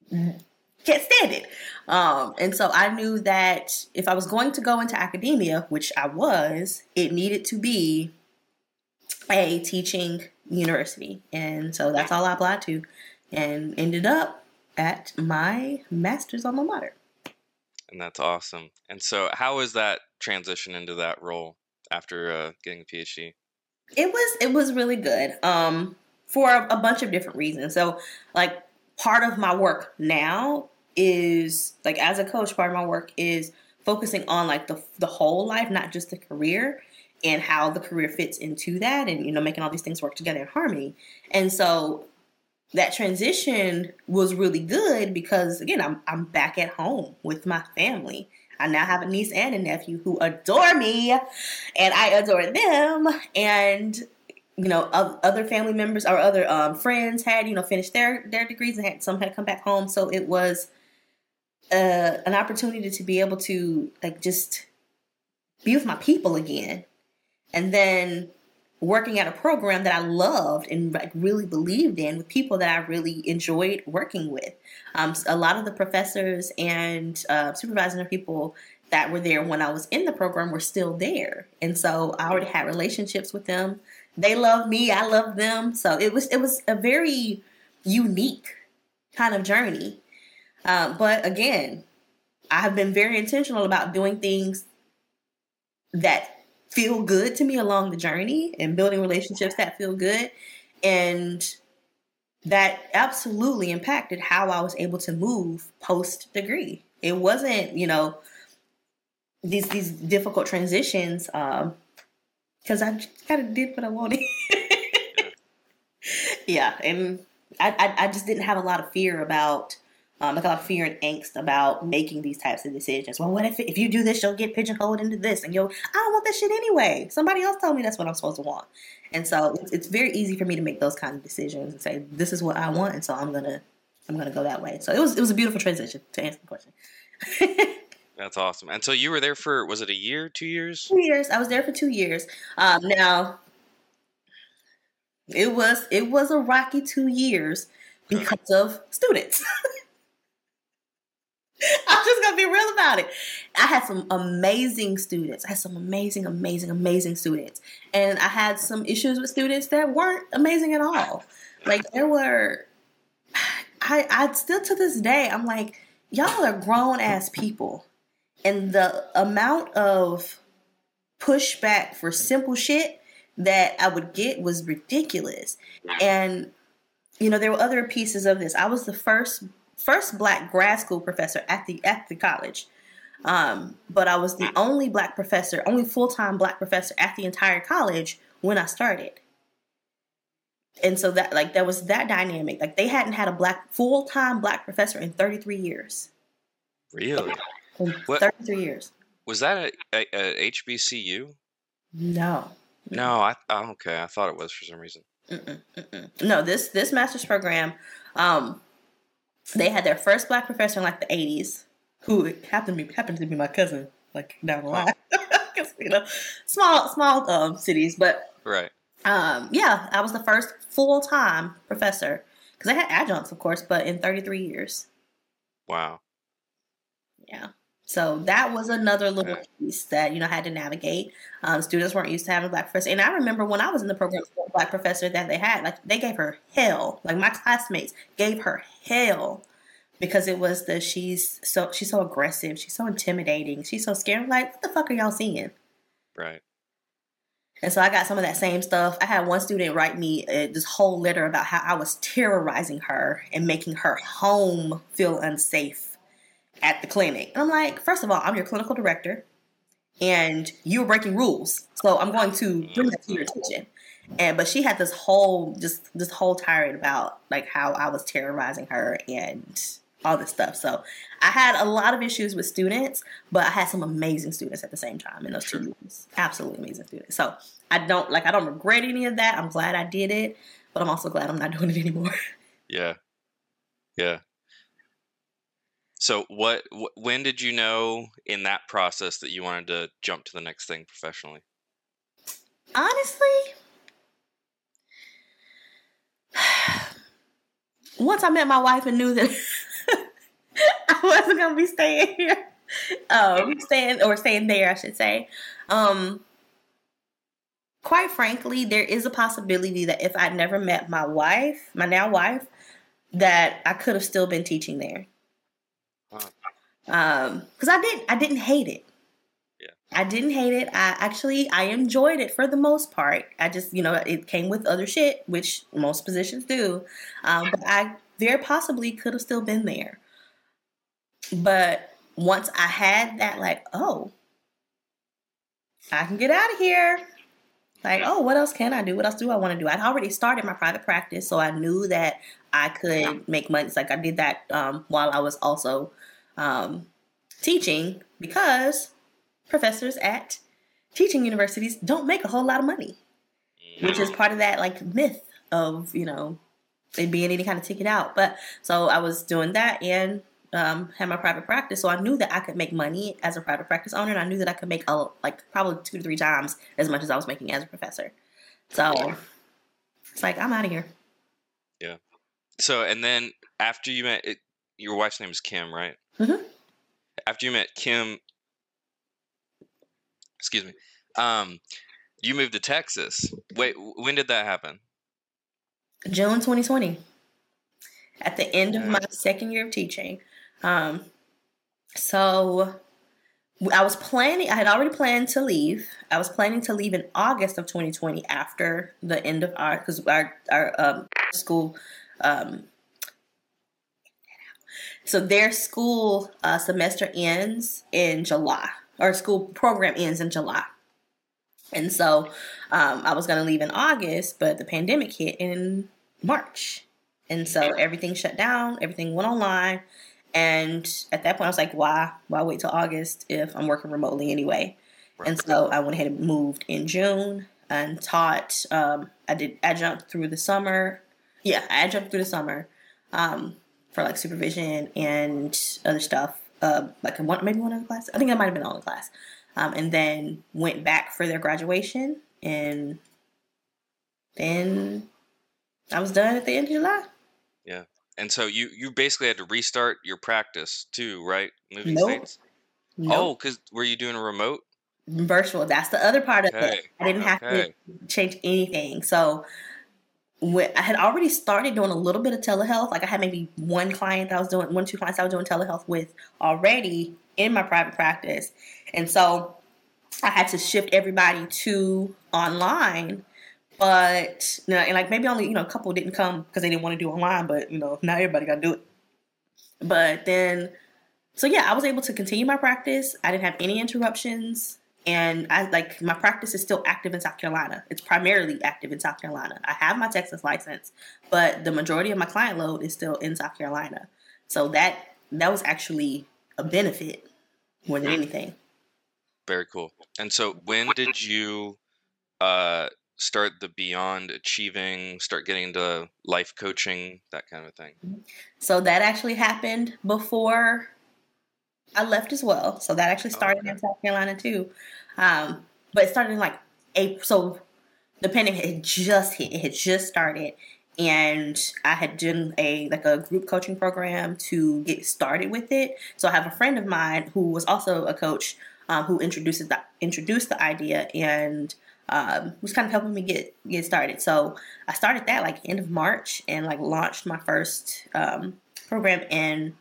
can't stand it. Um, and so I knew that if I was going to go into academia, which I was, it needed to be a teaching university. And so that's all I applied to and ended up at my master's alma mater. And that's awesome. And so, how was that transition into that role after uh, getting a PhD? It was it was really good. Um, for a, bunch of different reasons. So, like, part of my work now is like as a coach, part of my work is focusing on like the the whole life, not just the career and how the career fits into that and you know making all these things work together in harmony. And so that transition was really good because again, I'm I'm back at home with my family. I now have a niece and a nephew who adore me, and I adore them. And you know, other family members or other um, friends had you know finished their their degrees and had some had come back home. So it was uh, an opportunity to be able to like just be with my people again, and then working at a program that I loved and like really believed in with people that I really enjoyed working with. Um, a lot of the professors and uh, supervising people that were there when I was in the program were still there, and so I already had relationships with them. They love me, I love them, so it was it was a very unique kind of journey. Uh, but again, I have been very intentional about doing things that feel good to me along the journey and building relationships that feel good. And that absolutely impacted how I was able to move post degree. It wasn't, you know, these these difficult transitions um because I kind of did what I wanted. yeah, and I, I I just didn't have a lot of fear about um, like a lot of fear and angst about making these types of decisions. Well, what if if you do this, you'll get pigeonholed into this, and you'll I don't want that shit anyway. Somebody else told me that's what I'm supposed to want, and so it's, it's very easy for me to make those kind of decisions and say this is what I want, and so I'm gonna I'm gonna go that way. So it was it was a beautiful transition to answer the question. That's awesome. And so you were there for was it a year, two years? Two years. I was there for two years. Um, now it was it was a rocky two years because of students. I'm just gonna be real about it. I had some amazing students. I had some amazing, amazing, amazing students, and I had some issues with students that weren't amazing at all. Like there were, I, I still to this day, I'm like, y'all are grown ass people, and the amount of pushback for simple shit that I would get was ridiculous. And you know, there were other pieces of this. I was the first first black grad school professor at the at the college. Um, but I was the only black professor, only full time black professor at the entire college when I started. And so that like there was that dynamic. Like they hadn't had a black full time black professor in 33 years. Really? In 33 years. Was that a, a, a HBCU? No. No, I oh, okay. I thought it was for some reason. Mm-mm, mm-mm. No, this this master's program um, they had their first black professor in like the 80s, who happened to be happened to be my cousin, like down the line. you know, small small um, cities, but right. Um, yeah, I was the first full time professor because I had adjuncts, of course, but in 33 years. Wow. Yeah. So that was another little piece that you know I had to navigate. Um, students weren't used to having a black professor, and I remember when I was in the program, the black professor that they had, like they gave her hell. Like my classmates gave her hell because it was the she's so she's so aggressive, she's so intimidating, she's so scared. Like what the fuck are y'all seeing? Right. And so I got some of that same stuff. I had one student write me uh, this whole letter about how I was terrorizing her and making her home feel unsafe at the clinic. And I'm like, first of all, I'm your clinical director and you're breaking rules. So I'm going to bring that to your attention. And but she had this whole just this whole tirade about like how I was terrorizing her and all this stuff. So I had a lot of issues with students, but I had some amazing students at the same time in those two years. Absolutely amazing students. So I don't like I don't regret any of that. I'm glad I did it, but I'm also glad I'm not doing it anymore. Yeah. Yeah. So what wh- when did you know in that process that you wanted to jump to the next thing professionally? Honestly, once I met my wife and knew that I wasn't gonna be staying here, um, staying or staying there, I should say. Um, quite frankly, there is a possibility that if I'd never met my wife, my now wife, that I could have still been teaching there um because i didn't i didn't hate it. Yeah. I didn't hate it. I actually i enjoyed it for the most part. I just you know it came with other shit which most positions do. Um but i very possibly could have still been there. But once i had that like oh i can get out of here. Like oh what else can i do? What else do i want to do? I'd already started my private practice so i knew that i could make money it's like i did that um, while i was also um, teaching because professors at teaching universities don't make a whole lot of money, which is part of that like myth of you know it being any kind of ticket out. But so I was doing that and um, had my private practice, so I knew that I could make money as a private practice owner, and I knew that I could make a, like probably two to three times as much as I was making as a professor. So it's like I'm out of here. So and then after you met it, your wife's name is Kim, right? Mhm. After you met Kim, excuse me, um, you moved to Texas. Wait, when did that happen? June 2020. At the end of my second year of teaching. Um, so I was planning, I had already planned to leave. I was planning to leave in August of 2020 after the end of our, because our, our um, school, um, so their school uh, semester ends in July, or school program ends in July. And so um, I was going to leave in August, but the pandemic hit in March. And so everything shut down, everything went online. And at that point, I was like, why, why wait till August if I'm working remotely anyway? And so I went ahead and moved in June and taught. Um, I did adjunct through the summer. Yeah, I jumped through the summer um, for like supervision and other stuff. Uh, like one, maybe one other class. I think I might have been all in class. Um, and then went back for their graduation. And then I was done at the end of July. Yeah, and so you you basically had to restart your practice too, right? Moving Nope. states. Nope. Oh, because were you doing a remote? virtual. That's the other part of Okay. it. I didn't have Okay. to change anything. So when I had already started doing a little bit of telehealth, like I had maybe one client that I was doing, one two clients I was doing telehealth with already in my private practice, and so I had to shift everybody to online. But you know, and like maybe only you know a couple didn't come because they didn't want to do online, but you know now everybody got to do it. But then so yeah, I was able to continue my practice. I didn't have any interruptions. And I like my practice is still active in South Carolina. It's primarily active in South Carolina. I have my Texas license, but the majority of my client load is still in South Carolina. So that that was actually a benefit more than anything. Very cool. And so when did you uh start the beyond achieving, start getting into life coaching, that kind of thing? So that actually happened before I left as well. So that actually started okay. in South Carolina too. Um, but it started in like April. So the pandemic had just hit. It had just started, and I had done a like a group coaching program to get started with it. So I have a friend of mine who was also a coach um, who introduced the introduced the idea and um, was kind of helping me get get started. So I started that like end of March and like launched my first um, program in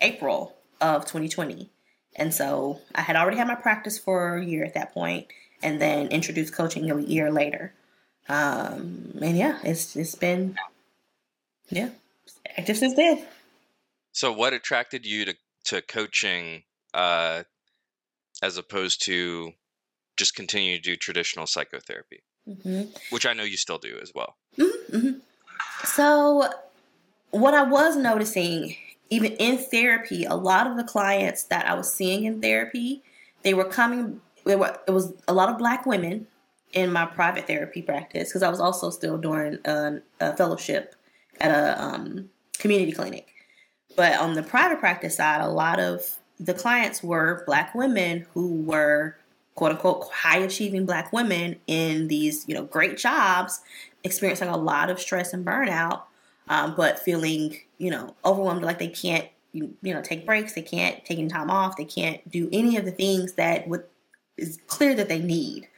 April of 2020. And so I had already had my practice for a year at that point, and then introduced coaching a year later. Um, and yeah, it's it's been yeah, active since then. So what attracted you to, to coaching uh as opposed to just continue to do traditional psychotherapy, hmm which I know you still do as well. hmm So, what I was noticing, even in therapy, a lot of the clients that I was seeing in therapy, they were coming. They were, it was a lot of black women in my private therapy practice because I was also still doing a, a fellowship at a um, community clinic. But on the private practice side, a lot of the clients were black women who were quote unquote high achieving black women in these you know great jobs experiencing a lot of stress and burnout um, but feeling you know overwhelmed like they can't you, you know take breaks they can't take any time off they can't do any of the things that would is clear that they need.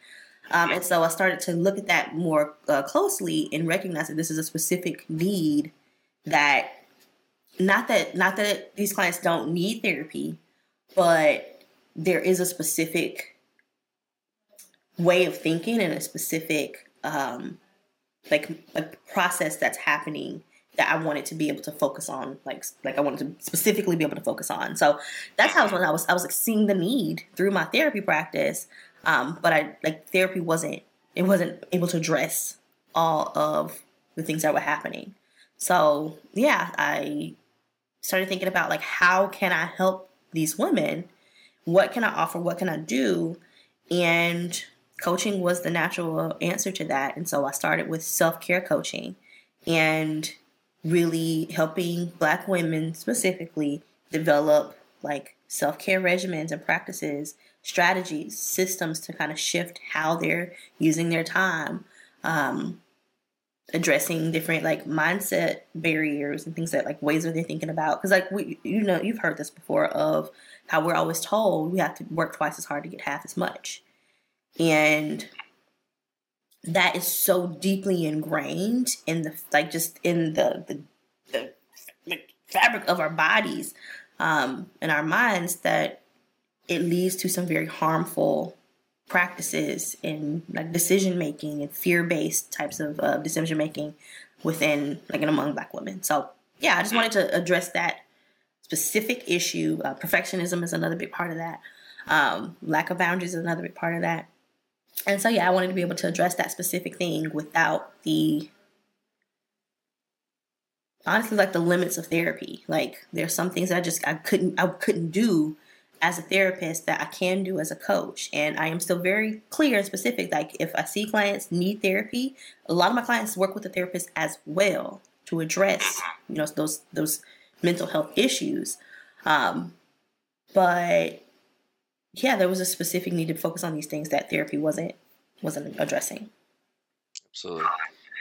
Um, and so i started to look at that more uh, closely and recognize that this is a specific need that not that not that these clients don't need therapy but there is a specific way of thinking and a specific um like like process that's happening that I wanted to be able to focus on like like I wanted to specifically be able to focus on. So that's how I was I was I was like seeing the need through my therapy practice. Um but I like therapy wasn't it wasn't able to address all of the things that were happening. So yeah, I started thinking about like how can I help these women what can I offer? What can I do? And coaching was the natural answer to that. And so I started with self care coaching and really helping Black women specifically develop like self care regimens and practices, strategies, systems to kind of shift how they're using their time. Um, addressing different like mindset barriers and things that like ways that they're thinking about because like we you know you've heard this before of how we're always told we have to work twice as hard to get half as much and that is so deeply ingrained in the like just in the the, the, fabric of our bodies um and our minds that it leads to some very harmful practices in like decision making and fear based types of uh, decision making within like and among black women. So yeah, I just wanted to address that specific issue. Uh, perfectionism is another big part of that. Um, lack of boundaries is another big part of that. And so yeah, I wanted to be able to address that specific thing without the honestly like the limits of therapy. Like there's some things I just I couldn't I couldn't do as a therapist that I can do as a coach. And I am still very clear and specific. Like if I see clients need therapy, a lot of my clients work with a therapist as well to address, you know, those those mental health issues. Um, but yeah, there was a specific need to focus on these things that therapy wasn't wasn't addressing. Absolutely.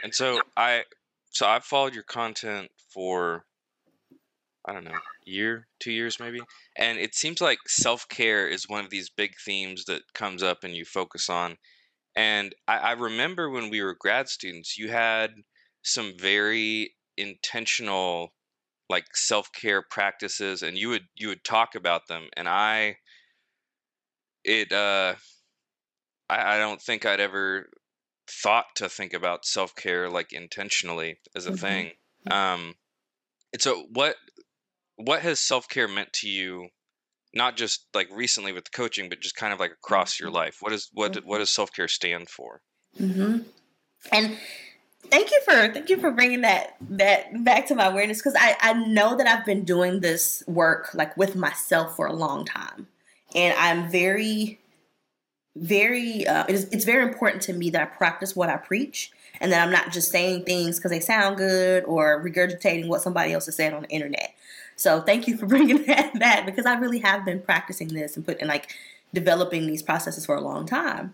And so I so I've followed your content for I don't know, year, two years maybe. And it seems like self care is one of these big themes that comes up and you focus on. And I, I remember when we were grad students, you had some very intentional like self care practices and you would you would talk about them and I it uh I, I don't think I'd ever thought to think about self care like intentionally as a Mm-hmm. thing. Um and so what what has self-care meant to you not just like recently with the coaching but just kind of like across your life? What is what what does self-care stand for? Hmm And thank you for thank you for bringing that that back to my awareness because I I know that I've been doing this work like with myself for a long time, and I'm very very uh, it's, it's very important to me that I practice what I preach and that I'm not just saying things because they sound good or regurgitating what somebody else has said on the internet. So thank you for bringing that back because I really have been practicing this and putting like developing these processes for a long time.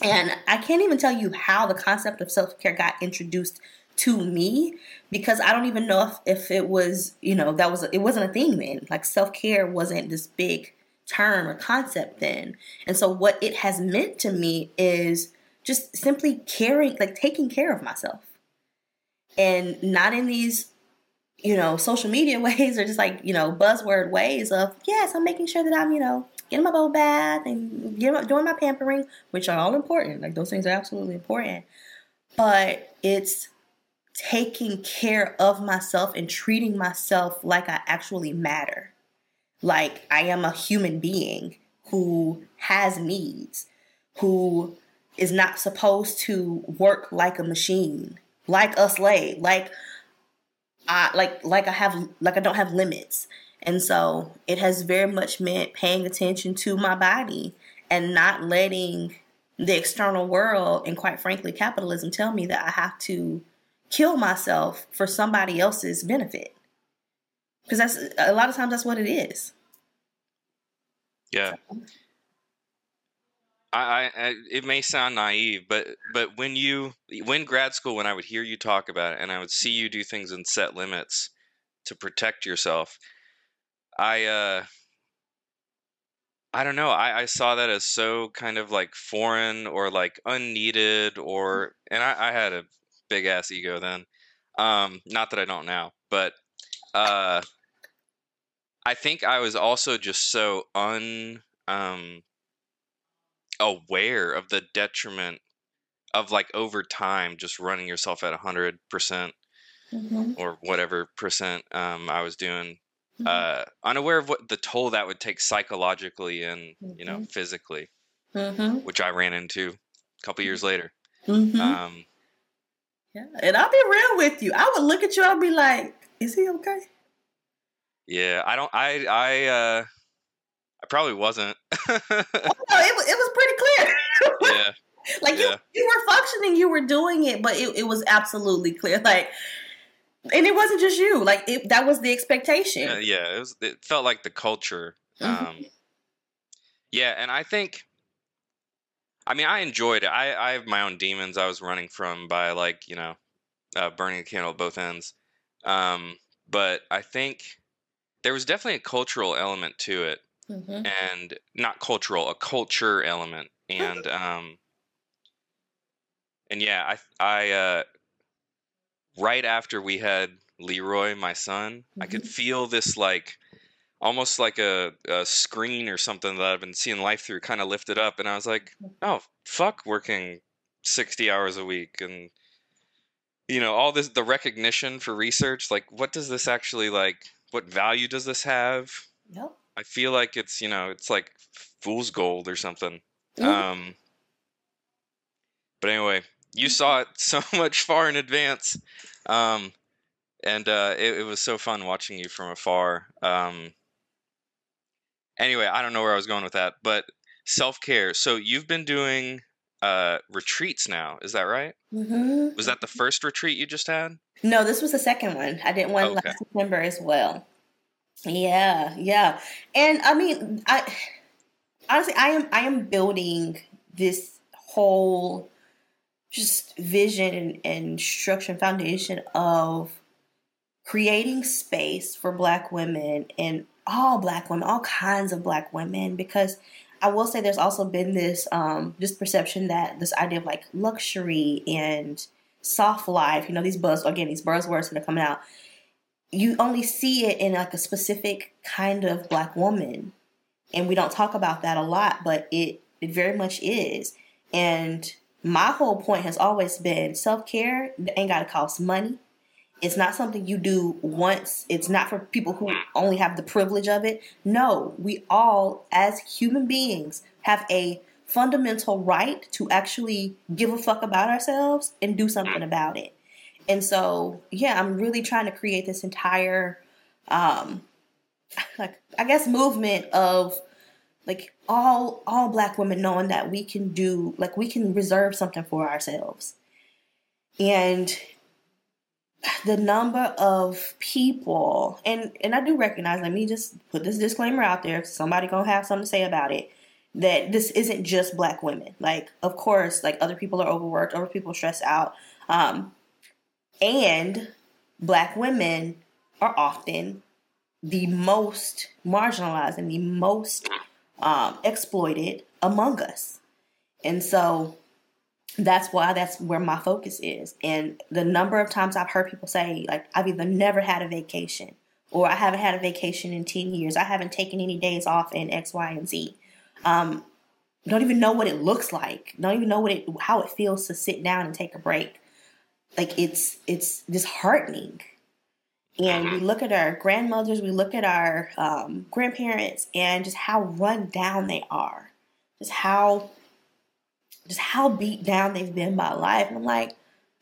And I can't even tell you how the concept of self care got introduced to me because I don't even know if, if it was, you know, that was, it wasn't a thing then. Like self care wasn't this big term or concept then. And so what it has meant to me is just simply caring, like taking care of myself and not in these you know, social media ways or just like, you know, buzzword ways of, yes, I'm making sure that I'm, you know, getting my bubble bath and getting, doing my pampering, which are all important. Like those things are absolutely important. But it's taking care of myself and treating myself like I actually matter. Like I am a human being who has needs, who is not supposed to work like a machine, like a slave, like I like like I have like I don't have limits. And so it has very much meant paying attention to my body and not letting the external world and quite frankly capitalism tell me that I have to kill myself for somebody else's benefit. Because that's a lot of times that's what it is. yeah I, I, I it may sound naive but but when you when grad school when i would hear you talk about it and i would see you do things and set limits to protect yourself i uh I don't know. I, I saw that as so kind of like foreign or like unneeded or and I, I had a big ass ego then. Um not that I don't now, but uh I think I was also just so un um aware of the detriment of like over time just running yourself at a hundred percent Mm-hmm. or whatever percent um I was doing uh unaware of what the toll that would take psychologically and you know Mhm. physically Mm-hmm. which I ran into a couple years later. Mm-hmm. Um, yeah. And I'll be real with you. I would look at you, I'll be like, is he okay? yeah, I don't. I I uh, I probably wasn't. no, it was it was pretty clear. yeah. like you, Yeah. you were functioning, you were doing it, but it, it was absolutely clear. Like, and it wasn't just you. Like it, that was the expectation. Uh, yeah, it was. It felt like the culture. Mhm. Um, yeah, and I think, I mean, I enjoyed it. I I have my own demons I was running from by like you know, uh, burning a candle at both ends. Um, but I think there was definitely a cultural element to it, Mhm. and not cultural, a culture element, and um, and yeah, I I uh, right after we had Leroy, my son, I could feel this like almost like a, a screen or something that I've been seeing life through kind of lifted up, and I was like, oh fuck, working sixty hours a week and you know all this the recognition for research like what does this actually like what value does this have Yep. I feel like it's you know it's like fool's gold or something. Mhm. Um, but anyway, you saw it so much far in advance, um, and uh, it, it was so fun watching you from afar. Um, anyway, I don't know where I was going with that, but self care. So you've been doing uh, retreats now, is that right? Mhm. Was that the first retreat you just had? No, this was the second one. I did one Okay. last September as well. Yeah, yeah. And I mean, I honestly I am I am building this whole just vision and, and structure and foundation of creating space for black women and all black women, all kinds of black women, because I will say there's also been this um this perception that this idea of like luxury and soft life, you know, these buzz again, these buzzwords that are coming out, you only see it in like a specific kind of black woman. And we don't talk about that a lot, but it it very much is. And my whole point has always been self-care ain't gotta cost money. It's not something you do once. It's not for people who only have the privilege of it. No, we all, as human beings, have a fundamental right to actually give a fuck about ourselves and do something about it. And so, yeah, I'm really trying to create this entire, um, like I guess, movement of like all all Black women knowing that we can do, like we can reserve something for ourselves, and the number of people and and I do recognize let me just put this disclaimer out there somebody gonna have something to say about it that this isn't just black women. Like of course like other people are overworked other people are stressed out um and black women are often the most marginalized and the most um, exploited among us. And so that's why that's where my focus is. And the number of times I've heard people say, like, I've either never had a vacation or I haven't had a vacation in 10 years. I haven't taken any days off in X, Y, and Z. Um, don't even know what it looks like. Don't even know what it how it feels to sit down and take a break. Like it's it's disheartening. And we look at our grandmothers, we look at our um, grandparents, and just how run down they are, just how just how beat down they've been by life. And I'm like,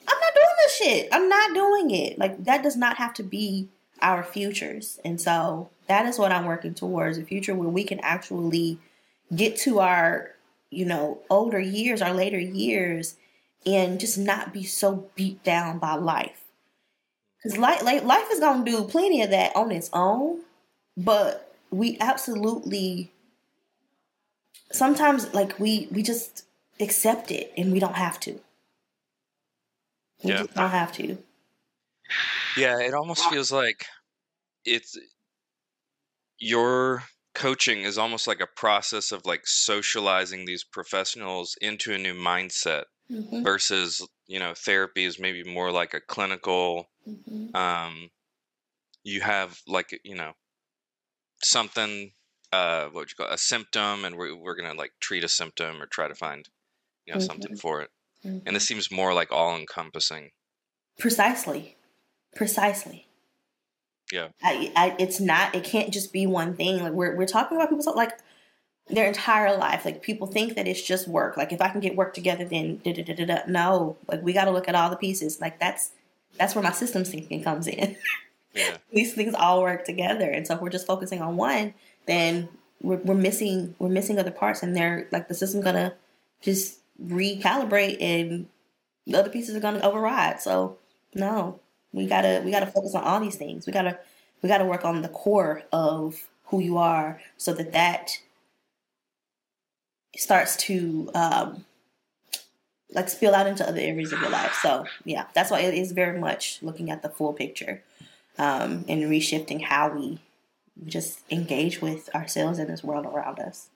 I'm not doing this shit. I'm not doing it. Like that does not have to be our futures. And so that is what I'm working towards a future where we can actually get to our, you know, older years, our later years, and just not be so beat down by life. Because life, life is going to do plenty of that on its own, but we absolutely sometimes like we we just accept it and we don't have to. We Yeah. don't have to. Yeah, it almost feels like it's your coaching is almost like a process of like socializing these professionals into a new mindset Mhm, versus, you know, therapy is maybe more like a clinical mhm. um you have like, you know, something uh what would you call it? a symptom and we're we're going to like treat a symptom or try to find, you know, something mm-hmm. for it. Mm-hmm. And this seems more like all encompassing. Precisely. Precisely. Yeah. I, I, it's not. It can't just be one thing. Like we're we're talking about people's like their entire life. Like people think that it's just work. Like if I can get work together, then da, da, da, da, da. no. Like we got to look at all the pieces. Like that's that's where my systems thinking comes in. Yeah. These things all work together, and so if we're just focusing on one, then we're, we're missing we're missing other parts, and they're like the system's gonna just recalibrate, and the other pieces are gonna override. So no, we gotta we gotta focus on all these things. We gotta we gotta work on the core of who you are, so that that starts to um, like spill out into other areas of your life. So yeah, that's why it is very much looking at the full picture um, and reshifting how we just engage with ourselves and this world around us.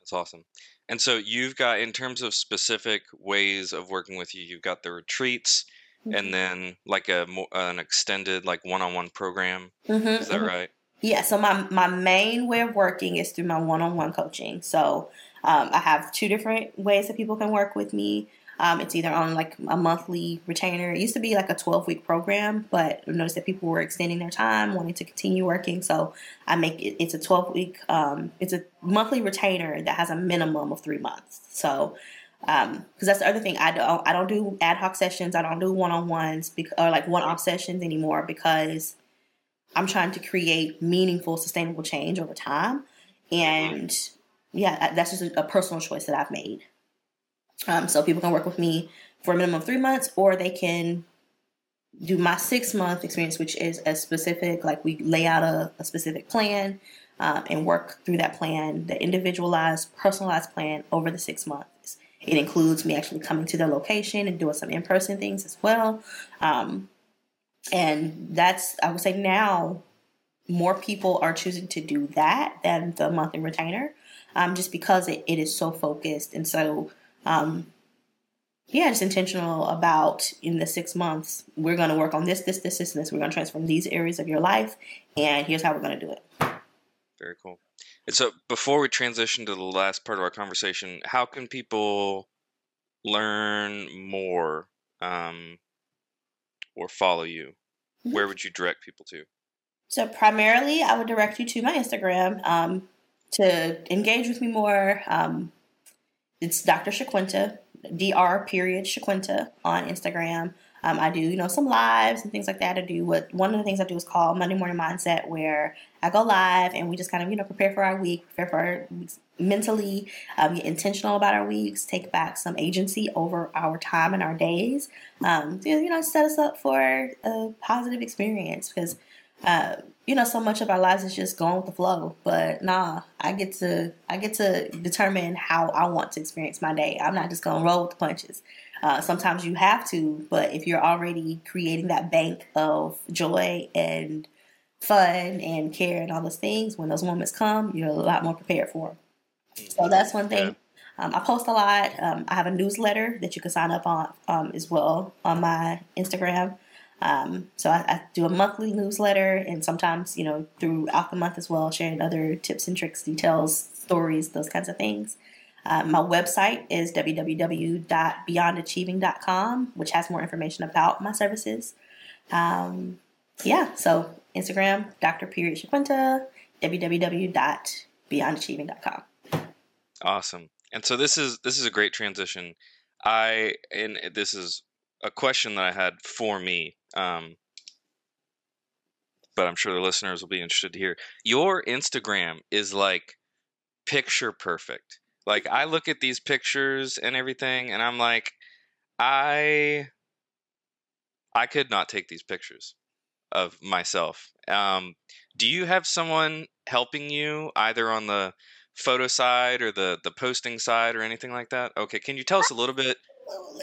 That's awesome. And so you've got, in terms of specific ways of working with you, you've got the retreats, mm-hmm. and then like a an extended like one-on-one program. Mm-hmm, is that mm-hmm. right? Yeah. So my my main way of working is through my one-on-one coaching. So um, I have two different ways that people can work with me. Um, it's either on like a monthly retainer. It used to be like a 12 week program, but I noticed that people were extending their time, wanting to continue working. So I make it, it's a 12 week, um, it's a monthly retainer that has a minimum of three months. So, um, cause that's the other thing I don't, I don't do ad hoc sessions. I don't do one-on-ones or like one-off sessions anymore because I'm trying to create meaningful, sustainable change over time. And yeah, that's just a, a personal choice that I've made. Um, so people can work with me for a minimum of three months, or they can do my six month experience, which is a specific, like we lay out a, a specific plan um, and work through that plan, the individualized, personalized plan over the six months. It includes me actually coming to their location and doing some in person things as well. Um, and that's, I would say now, more people are choosing to do that than the month monthly retainer um, just because it, it is so focused and so um, yeah, just intentional about in the six months, we're going to work on this, this, this, this, and this. We're going to transform these areas of your life, and here's how we're going to do it. Very cool. And so, before we transition to the last part of our conversation, how can people learn more um, or follow you? Mm-hmm. Where would you direct people to? So, primarily, I would direct you to my Instagram um, to engage with me more. Um, it's Dr. Shaquinta, Dr. Period Shaquinta on Instagram. Um, I do, you know, some lives and things like that. I do what one of the things I do is called Monday Morning Mindset, where I go live and we just kind of, you know, prepare for our week, prepare for our weeks mentally, um, get intentional about our weeks, take back some agency over our time and our days. Um, you know, set us up for a positive experience because uh, you know, so much of our lives is just going with the flow. But nah, I get to I get to determine how I want to experience my day. I'm not just gonna roll with the punches. Uh, sometimes you have to, but if you're already creating that bank of joy and fun and care and all those things, when those moments come, you're a lot more prepared for them. So that's one thing. Um, I post a lot. Um, I have a newsletter that you can sign up on um, as well on my Instagram. Um, so I, I, do a monthly newsletter and sometimes, you know, throughout the month as well, sharing other tips and tricks, details, stories, those kinds of things. Um, my website is www.beyondachieving.com, which has more information about my services. Um, yeah, so Instagram, Dr. Period Shaquinta, www.beyondachieving.com. Awesome. And so this is this is a great transition. I and this is a question that I had for me um, but I'm sure the listeners will be interested to hear. Your Instagram is like picture perfect. Like I look at these pictures and everything and I'm like I I could not take these pictures of myself. Um, do you have someone helping you either on the photo side or the the posting side or anything like that? Okay, can you tell us a little bit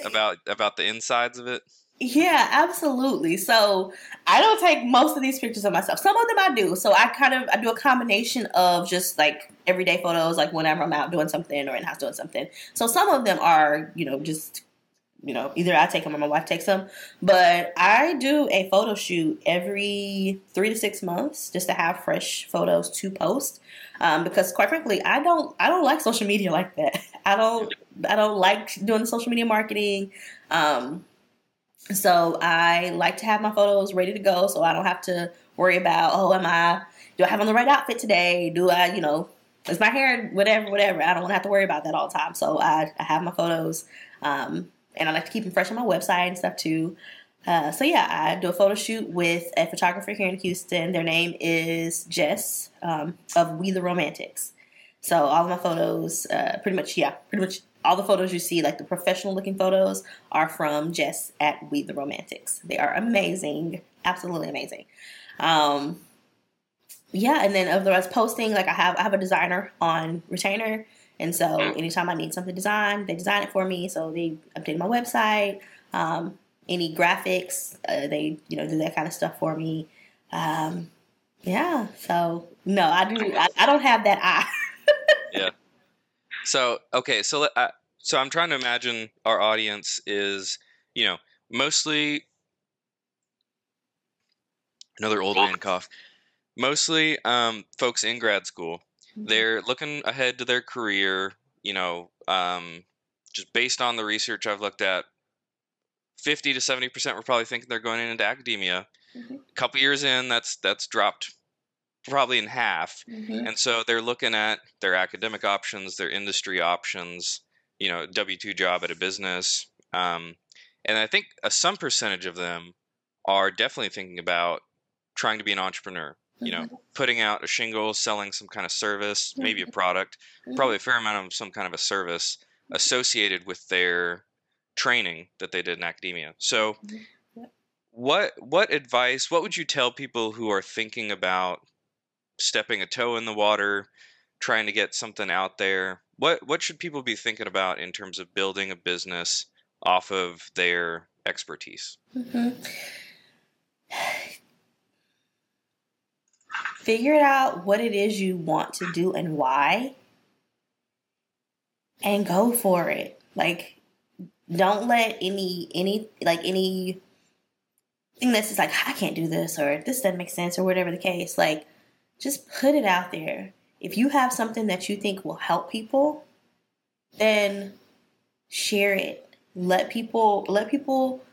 about about the insides of it? Yeah, absolutely. So I don't take most of these pictures of myself. Some of them I do. So I kind of I do a combination of just like everyday photos, like whenever I'm out doing something or in house doing something. So some of them are, you know, just you know, either I take them or my wife takes them. But I do a photo shoot every three to six months just to have fresh photos to post. Um, because quite frankly, I don't I don't like social media like that. I don't I don't like doing the social media marketing. Um, so I like to have my photos ready to go so I don't have to worry about, oh, am I, do I have on the right outfit today? Do I, you know, is my hair, whatever, whatever. I don't want to have to worry about that all the time. So I, I have my photos um, and I like to keep them fresh on my website and stuff too. Uh, so yeah, I do a photo shoot with a photographer here in Houston. Their name is Jess um, of We the Romantics. So all of my photos, uh, pretty much, yeah, pretty much all the photos you see, like the professional looking photos, are from Jess at We the Romantics. They are amazing, absolutely amazing. Um, yeah, and then of the rest posting, like I have I have a designer on retainer, and so anytime I need something designed, they design it for me. So they update my website, um, any graphics, uh, they you know do that kind of stuff for me. Um, yeah, so no, I do. I, I don't have that eye. So okay, so uh, so I'm trying to imagine our audience is you know mostly another old man cough. Mostly um, folks in grad school. They're looking ahead to their career. You know, um, just based on the research I've looked at, fifty to seventy percent were probably thinking they're going into academia. Mhm. A couple years in, that's that's dropped probably in half. Mhm. And so they're looking at their academic options, their industry options, you know, W 2 job at a business. Um, and I think a, some percentage of them are definitely thinking about trying to be an entrepreneur, you know, putting out a shingle, selling some kind of service, maybe a product, Mhm. probably a fair amount of some kind of a service associated with their training that they did in academia. So, Mhm. Yep. what what advice, what would you tell people who are thinking about stepping a toe in the water, trying to get something out there. What what should people be thinking about in terms of building a business off of their expertise? Mhm. Figure it out what it is you want to do and why, and go for it. Like, don't let any any like any thing that's just like I can't do this or this doesn't make sense or whatever the case. Like, just put it out there. If you have something that you think will help people, then share it. Let people let people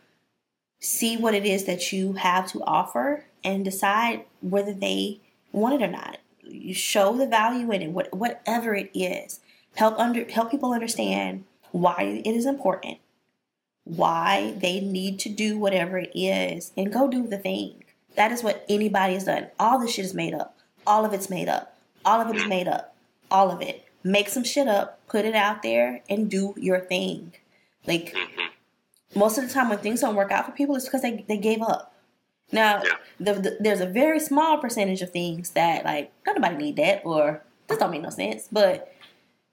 see what it is that you have to offer and decide whether they want it or not. You show the value in it, what, whatever it is. Help under help people understand why it is important, why they need to do whatever it is, and go do the thing. That is what anybody has done. All this shit is made up. All of it's made up. All of it is made up. All of it. Make some shit up, put it out there, and do your thing. Like mm-hmm. most of the time when things don't work out for people it's because they, they gave up now Yeah. the, the, there's a very small percentage of things that like nobody need that or this don't make no sense but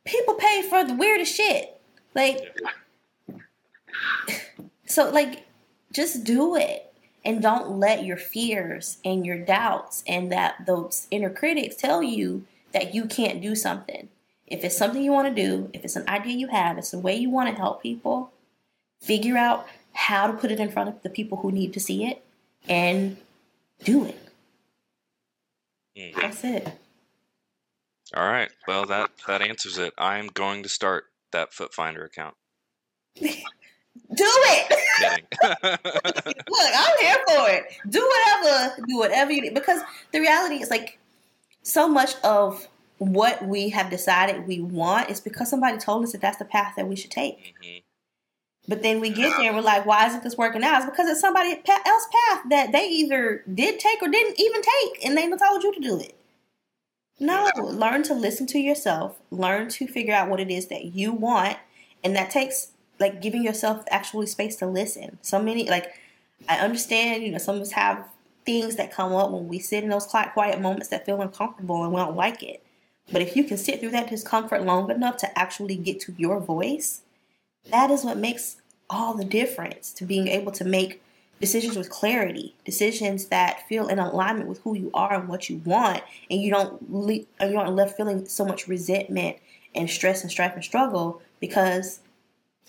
people pay for the weirdest shit like so like just do it and don't let your fears and your doubts and that those inner critics tell you that you can't do something if it's something you want to do if it's an idea you have it's a way you want to help people figure out how to put it in front of the people who need to see it and do it. Mm. That's it. All right. Well, that that answers it. I'm going to start that Foot Finder account. Do it. Look, I'm here for it. Do whatever, do whatever you need. Because the reality is like so much of what we have decided we want is because somebody told us that that's the path that we should take. Mhm. But then we get there and we're like, why isn't this working out? It's because it's somebody pa- else path that they either did take or didn't even take, and they told you to do it. No, learn to listen to yourself. Learn to figure out what it is that you want, and that takes like giving yourself actually space to listen. So many like I understand, you know, some of us have things that come up when we sit in those quiet, moments that feel uncomfortable and we don't like it. But if you can sit through that discomfort long enough to actually get to your voice, that is what makes all the difference to being able to make decisions with clarity, decisions that feel in alignment with who you are and what you want, and you don't le- you aren't left feeling so much resentment and stress and strife and struggle because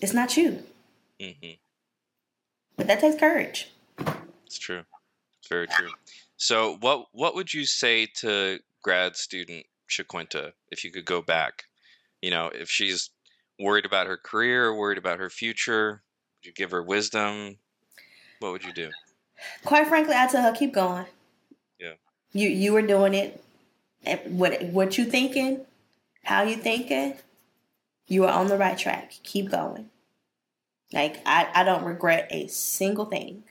it's not you. Mhm. But that takes courage. It's true. It's very true. So, what what would you say to grad student Shaquinta if you could go back? You know, if she's worried about her career, or worried about her future, would you give her wisdom? What would you do? Quite frankly, I tell her keep going. Yeah. You you were doing it. What what you thinking? How you thinking? You are on the right track. Keep going. Like I, I don't regret a single thing.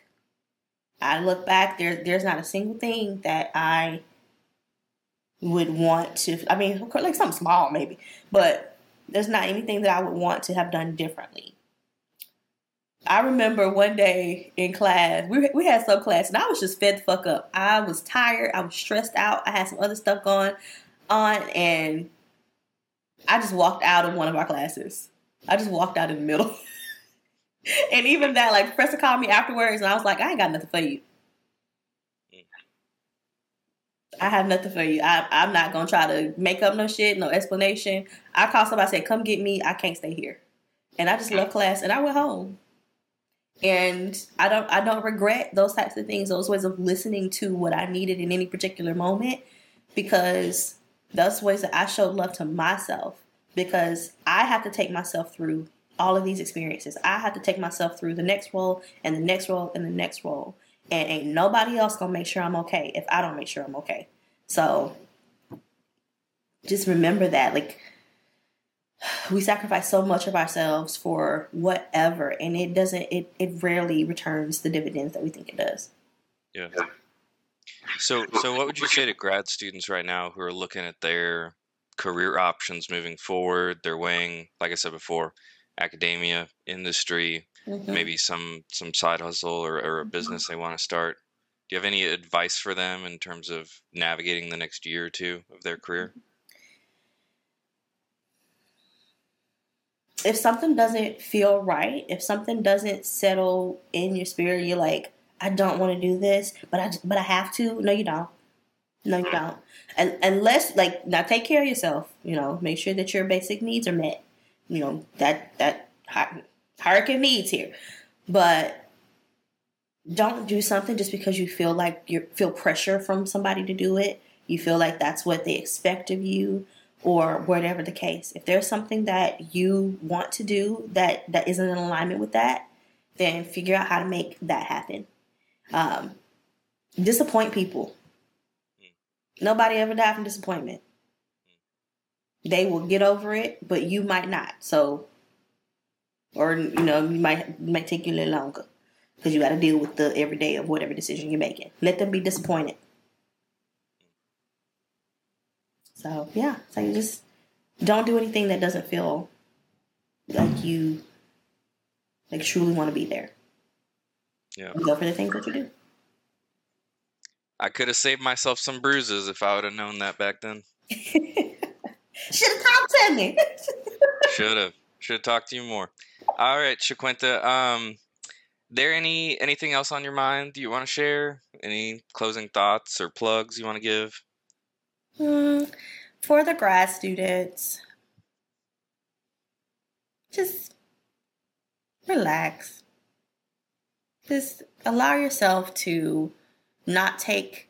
I look back, there there's not a single thing that I would want to I mean, like something small maybe, but there's not anything that I would want to have done differently. I remember one day in class, we, we had class, and I was just fed the fuck up. I was tired, I was stressed out, I had some other stuff going on, and I just walked out of one of our classes. I just walked out in the middle. and even that, like, professor called me afterwards, and I was like, I ain't got nothing for you. I have nothing for you. I, I'm not gonna try to make up no shit, no explanation. I called somebody, said, "Come get me. I can't stay here," and I just left class and I went home. And I don't, I don't regret those types of things, those ways of listening to what I needed in any particular moment, because those ways that I showed love to myself. Because I have to take myself through all of these experiences. I have to take myself through the next role and the next role and the next role and ain't nobody else gonna make sure I'm okay if I don't make sure I'm okay. So just remember that, like we sacrifice so much of ourselves for whatever, and it doesn't. It it rarely returns the dividends that we think it does. Yeah. So so what would you say to grad students right now who are looking at their career options moving forward? They're weighing, like I said before, academia, industry, mm-hmm. maybe some some side hustle or, or a mm-hmm. business they want to start. Do you have any advice for them in terms of navigating the next year or two of their career? If something doesn't feel right, if something doesn't settle in your spirit, you're like, I don't want to do this, but I but I have to. No, you don't. No, you don't. And unless like now, take care of yourself. You know, make sure that your basic needs are met. You know that that of needs here. But don't do something just because you feel like you feel pressure from somebody to do it. You feel like that's what they expect of you or whatever the case. If there's something that you want to do that that isn't in alignment with that, then figure out how to make that happen. Um, disappoint people. Nobody ever died from disappointment. They will get over it, but you might not. So or you know, you might might take you a little longer because you got to deal with the everyday of whatever decision you're making. Let them be disappointed. So yeah, so you just don't do anything that doesn't feel like you like truly want to be there. Yeah, go for the things that you do. I could have saved myself some bruises if I would have known that back then. Should have talked to me. Should have. Should have talked to you more. All right, Shaquinta. Um, there any anything else on your mind Do you want to share? Any closing thoughts or plugs you want to give? Mm, for the grad students, just relax. Just allow yourself to not take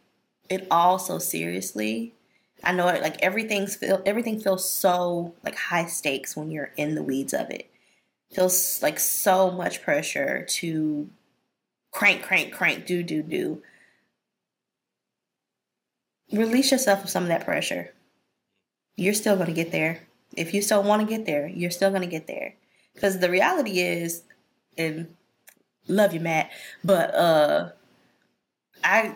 it all so seriously. I know it like everything's feel everything feels so like high stakes when you're in the weeds of it feels like so much pressure to crank, crank, crank, do, do, do. Release yourself of some of that pressure. You're still going to get there. If you still want to get there, you're still going to get there. Because the reality is, and love you, Matt, but uh, I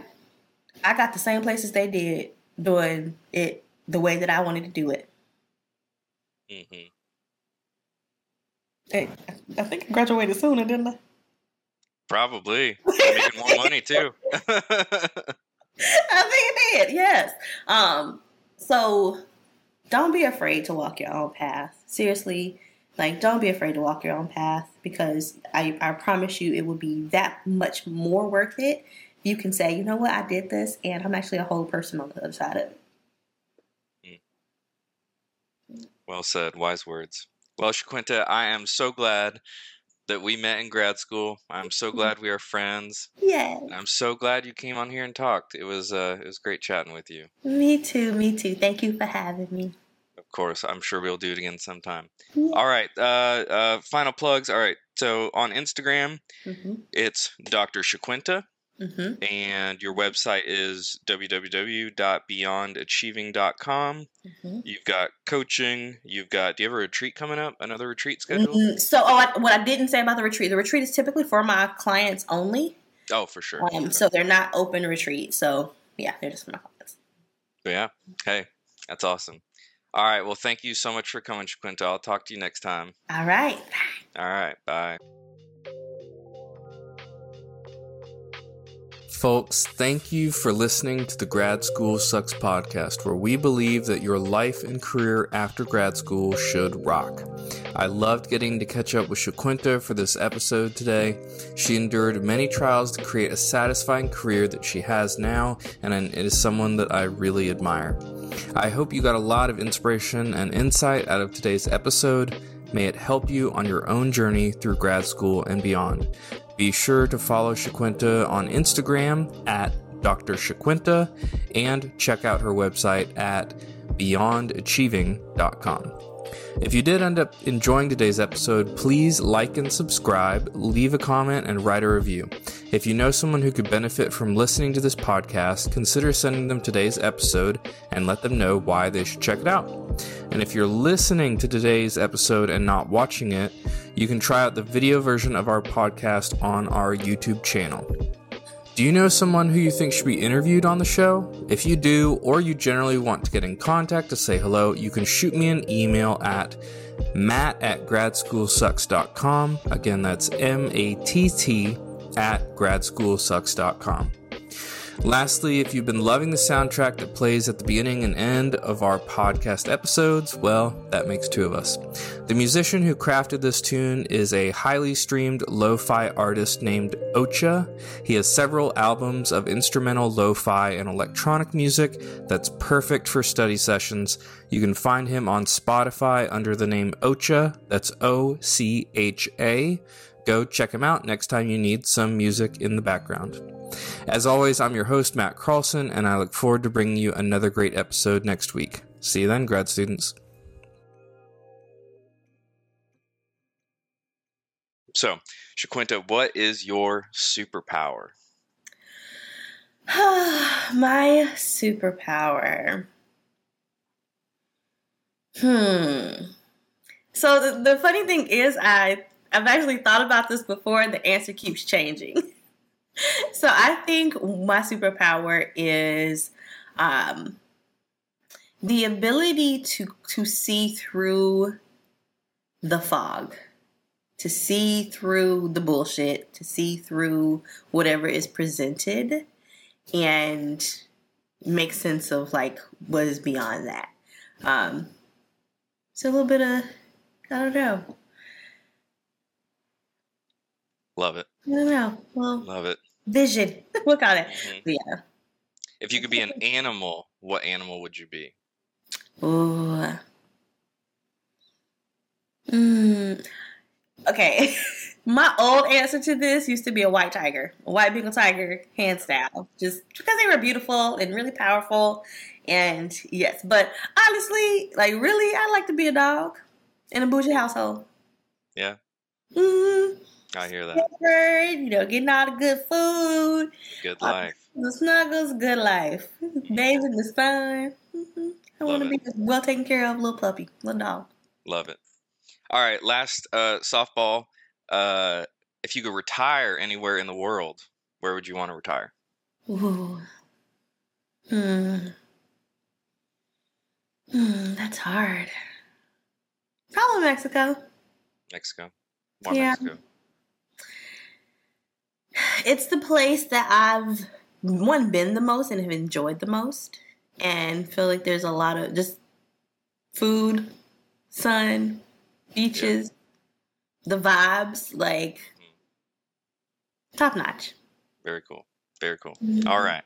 I got the same places they did doing it the way that I wanted to do it. Mm-hmm. Hey, I think I graduated sooner, didn't I? Probably. Making more money too. I think it did, yes. Um, so don't be afraid to walk your own path. Seriously, like don't be afraid to walk your own path because I, I promise you it will be that much more worth it. You can say, you know what, I did this and I'm actually a whole person on the other side of it. Hmm. Well said. Wise words. Well, Shaquinta, I am so glad that we met in grad school. I'm so mm-hmm. glad we are friends. Yeah. I'm so glad you came on here and talked. It was uh, it was great chatting with you. Me too. Me too. Thank you for having me. Of course, I'm sure we'll do it again sometime. Yeah. All right. Uh, uh, final plugs. All right. So on Instagram, mm-hmm. it's Dr. Shaquinta. Mm-hmm. And your website is www.beyondachieving.com. Mm-hmm. You've got coaching. You've got, do you have a retreat coming up? Another retreat schedule? Mm-hmm. So, oh, I, what I didn't say about the retreat the retreat is typically for my clients only. Oh, for sure. Um, Okay. so they're not open retreat. So yeah, they're just for my clients. Yeah. Hey, that's awesome. All right. Well, thank you so much for coming, Shaquinta. I'll talk to you next time. All right. All right. Bye. Folks, thank you for listening to the Grad School Sucks podcast, where we believe that your life and career after grad school should rock. I loved getting to catch up with Shaquinta for this episode today. She endured many trials to create a satisfying career that she has now, and it is someone that I really admire. I hope you got a lot of inspiration and insight out of today's episode. May it help you on your own journey through grad school and beyond. Be sure to follow Shaquinta on Instagram at Dr. Shaquinta and check out her website at beyondachieving.com. If you did end up enjoying today's episode, please like and subscribe, leave a comment, and write a review. If you know someone who could benefit from listening to this podcast, consider sending them today's episode and let them know why they should check it out. And if you're listening to today's episode and not watching it, you can try out the video version of our podcast on our YouTube channel. Do you know someone who you think should be interviewed on the show? If you do, or you generally want to get in contact to say hello, you can shoot me an email at matt at gradschoolsucks.com. Again, that's M A T T at gradschoolsucks.com. Lastly, if you've been loving the soundtrack that plays at the beginning and end of our podcast episodes, well, that makes two of us. The musician who crafted this tune is a highly streamed lo fi artist named Ocha. He has several albums of instrumental lo fi and electronic music that's perfect for study sessions. You can find him on Spotify under the name Ocha, that's O C H A. Go check him out next time you need some music in the background. As always, I'm your host, Matt Carlson, and I look forward to bringing you another great episode next week. See you then, grad students. So, Shaquinta, what is your superpower? My superpower. Hmm. So the, the funny thing is, I I've actually thought about this before, and the answer keeps changing. so I think my superpower is um, the ability to to see through the fog, to see through the bullshit, to see through whatever is presented, and make sense of like what is beyond that. Um, so a little bit of I don't know. Love it. I don't know. Well, Love it. Vision. we'll call it. Mhm. Yeah. If you could be an animal, what animal would you be? Ooh. Mm. Okay. My old answer to this used to be a white tiger, a white Bengal tiger, hands down, just because they were beautiful and really powerful. And yes, but honestly, like really, I like to be a dog in a bougie household. Yeah. Mm-hmm. I hear that. You know, getting all the good food, Good life. the snuggles, good life, bathe in the sun. hmm I want to be well taken care of little puppy, little dog. Love it. All right, last uh, softball. Uh, if you could retire anywhere in the world, where would you want to retire? Ooh. Hmm. Hmm, that's hard. Probably Mexico. Mexico. Why Yeah. Mexico? It's the place that I've one been the most and have enjoyed the most, and feel like there's a lot of just food, sun, beaches, the vibes, like top notch. Very cool. Very cool. Mhm. All right.